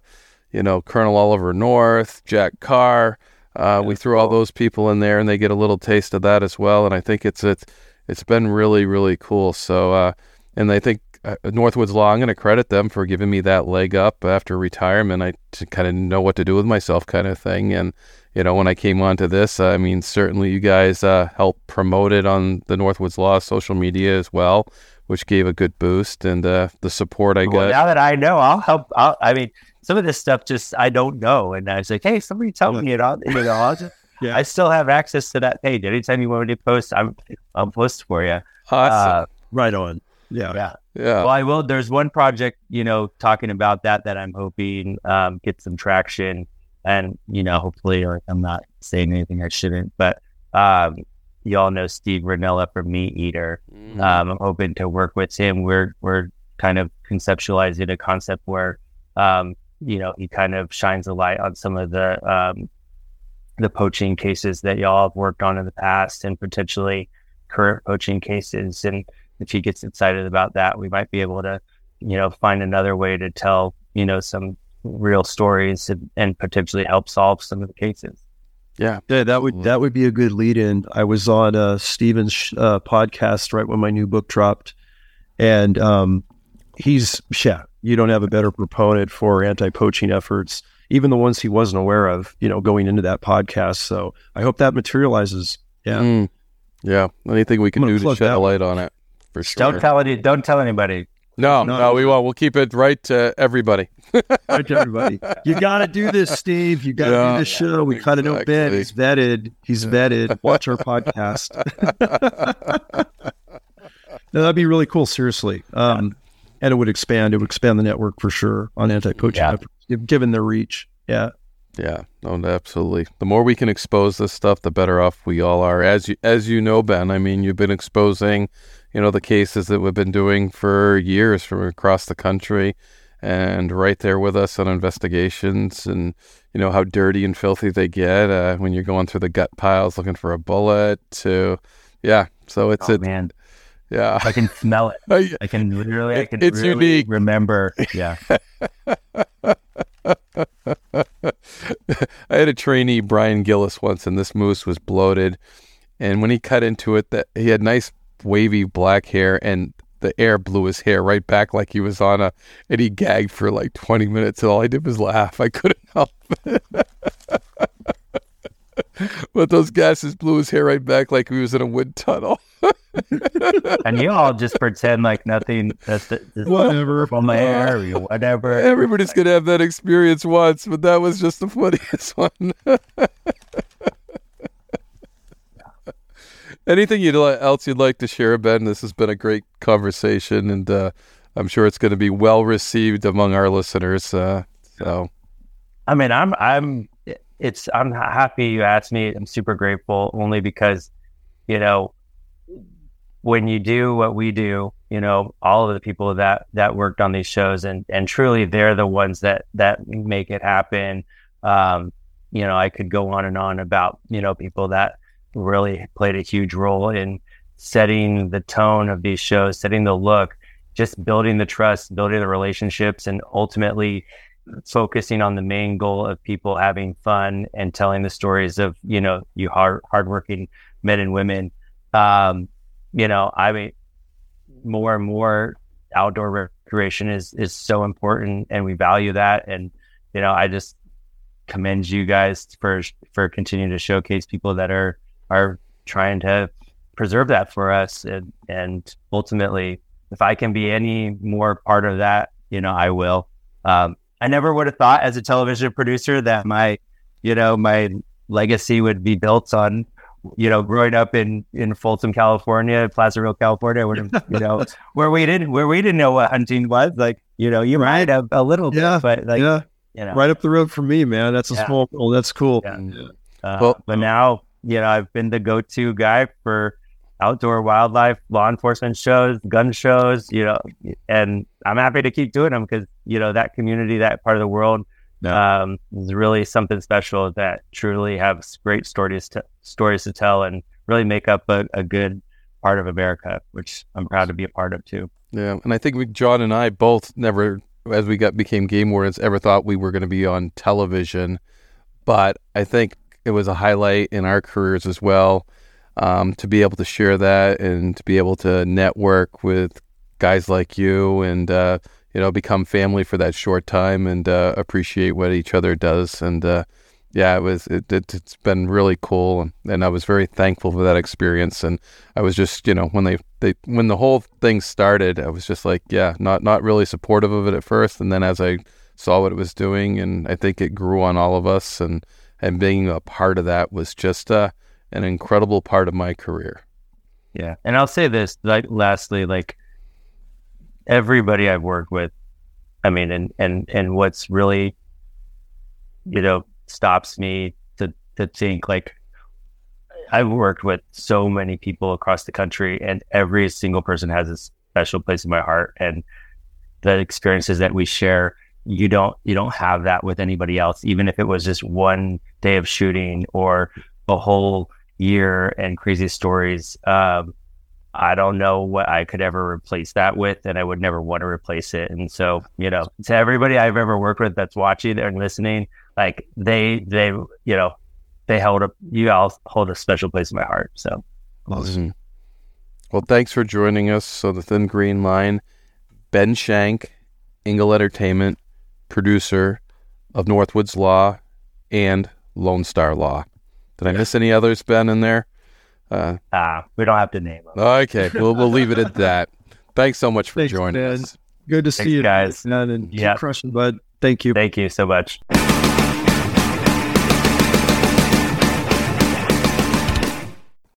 you know, Colonel Oliver North, Jack Carr. Uh, we throw all those people in there, and they get a little taste of that as well. And I think it's it's it's been really really cool. So, uh, and I think Northwoods Law, I'm going to credit them for giving me that leg up after retirement. I kind of know what to do with myself, kind of thing, and you know, when I came onto this, I mean, certainly you guys uh, helped promote it on the Northwoods Law social media as well, which gave a good boost and uh, the support I well, got. Now that I know, I'll help. I'll, i mean, some of this stuff just I don't know, and I was like, hey, somebody tell me it. I'll, you know, I'll just, yeah. I still have access to that page. Anytime you want me to post, I'm I'll post for you. Awesome. Uh, right on. Yeah. Yeah. Yeah. Well, I will. There's one project, you know, talking about that that I'm hoping um, get some traction and you know, hopefully, like I'm not saying anything I shouldn't, but um, you all know Steve Rinella from Meat Eater. Mm-hmm. Um, I'm hoping to work with him. We're we're kind of conceptualizing a concept where um, you know he kind of shines a light on some of the um, the poaching cases that y'all have worked on in the past and potentially current poaching cases. And if he gets excited about that, we might be able to you know find another way to tell you know some real stories and, and potentially help solve some of the cases. Yeah, yeah, that would that would be a good lead in. I was on uh, Steven's uh, podcast right when my new book dropped, and um, he's yeah, you don't have a better proponent for anti-poaching efforts, even the ones he wasn't aware of. You know, going into that podcast. So I hope that materializes. Yeah, mm. yeah. Anything we can do to shed a light on it for sure. Don't tell it. Don't tell anybody. No, No. no, we won't. We'll keep it right to everybody. Right to everybody. You got to do this, Steve. You got to Yeah. do this show. We kind of know Ben. Exactly. He's vetted. He's vetted. Watch our podcast. no, that'd be really cool. Seriously. Um, and it would expand. It would expand the network for sure on anti-poaching Yeah. efforts, given their reach. Yeah. Yeah, no, absolutely. The more we can expose this stuff, the better off we all are. As you, as you know, Ben, I mean, you've been exposing, you know, the cases that we've been doing for years from across the country, and right there with us on investigations, and you know how dirty and filthy they get uh, when you're going through the gut piles looking for a bullet. To, yeah, so it's Oh it, man, yeah. I can smell it. I- I can literally, I can it's really unique. remember. Yeah, I had a trainee, Brian Gillis, once, and this moose was bloated. And when he cut into it, that he had nice wavy black hair, and the air blew his hair right back like he was on a. And he gagged for like twenty minutes, and all I did was laugh. I couldn't help it. but those gases blew his hair right back like he was in a wind tunnel. and you all just pretend like nothing. That's the, Whatever. on my hair, or whatever. Everybody's gonna have that experience once, but that was just the funniest one. Anything you'd li- else you'd like to share, Ben? This has been a great conversation, and uh, I'm sure it's going to be well received among our listeners. Uh, so, I mean, I'm, I'm, it's, I'm happy you asked me. I'm super grateful only because, you know, when you do what we do, you know, all of the people that, that worked on these shows and, and truly they're the ones that, that make it happen. Um, you know, I could go on and on about, you know, people that really played a huge role in setting the tone of these shows, setting the look, just building the trust, building the relationships, and ultimately focusing on the main goal of people having fun and telling the stories of you know you hard hardworking men and women. Um, you know, I mean, more and more outdoor recreation is is so important, and we value that. And you know, I just commend you guys for for continuing to showcase people that are are trying to preserve that for us, and and ultimately, if I can be any more part of that, you know, I will. Um, I never would have thought as a television producer that my, you know, my legacy would be built on, you know, growing up in in Folsom, California, Placerville, California, would have, you know, where we didn't where we didn't know what hunting was. Like, you know, you might have a little bit, Yeah, but like, yeah. you know, Right up the road from me, man. That's a Yeah. small. Oh, that's cool. Yeah. Uh, Well- but now, you know, I've been the go-to guy for outdoor wildlife, law enforcement shows, gun shows, you know, and I'm happy to keep doing them because, you know, that community, that part of the world, um, is really something special that truly have great stories to stories to tell and really make up a, a good part of America, which I'm proud to be a part of too. yeah, and I think we, John and I both never, as we got became game wardens, ever thought we were going to be on television, but I think it was a highlight in our careers as well. um, to be able to share that and to be able to network with guys like you and uh, you know become family for that short time and uh, appreciate what each other does. And uh, yeah it was it, it, it's been really cool. And, and I was very thankful for that experience. And I was just you know when they, they when the whole thing started I was just like yeah not not really supportive of it at first. And then as I saw what it was doing and I think it grew on all of us and and being a part of that was just uh, an incredible part of my career. Yeah. And I'll say this, like lastly, like everybody I've worked with, I mean, and and and what's really, you know, stops me to to think like I've worked with so many people across the country and every single person has a special place in my heart and the experiences that we share you don't you don't have that with anybody else even if it was just one day of shooting or a whole year and crazy stories um, I don't know what I could ever replace that with, and I would never want to replace it. And so, you know, to everybody I've ever worked with that's watching and listening, like they, they, you know, they held a, you all hold a special place in my heart. So, Mhm. Well, thanks for joining us. So, the Thin Green Line, Ben Shank, Engel Entertainment, producer of Northwoods Law and Lone Star Law. Did I miss any others, Ben, in there? Uh, ah, we don't have to name them. okay, we'll, we'll leave it at that. Thanks so much for Thanks, joining Ben. us. Good to see you guys. man, and keep Yeah. crushing, bud. Thank you. Thank you so much.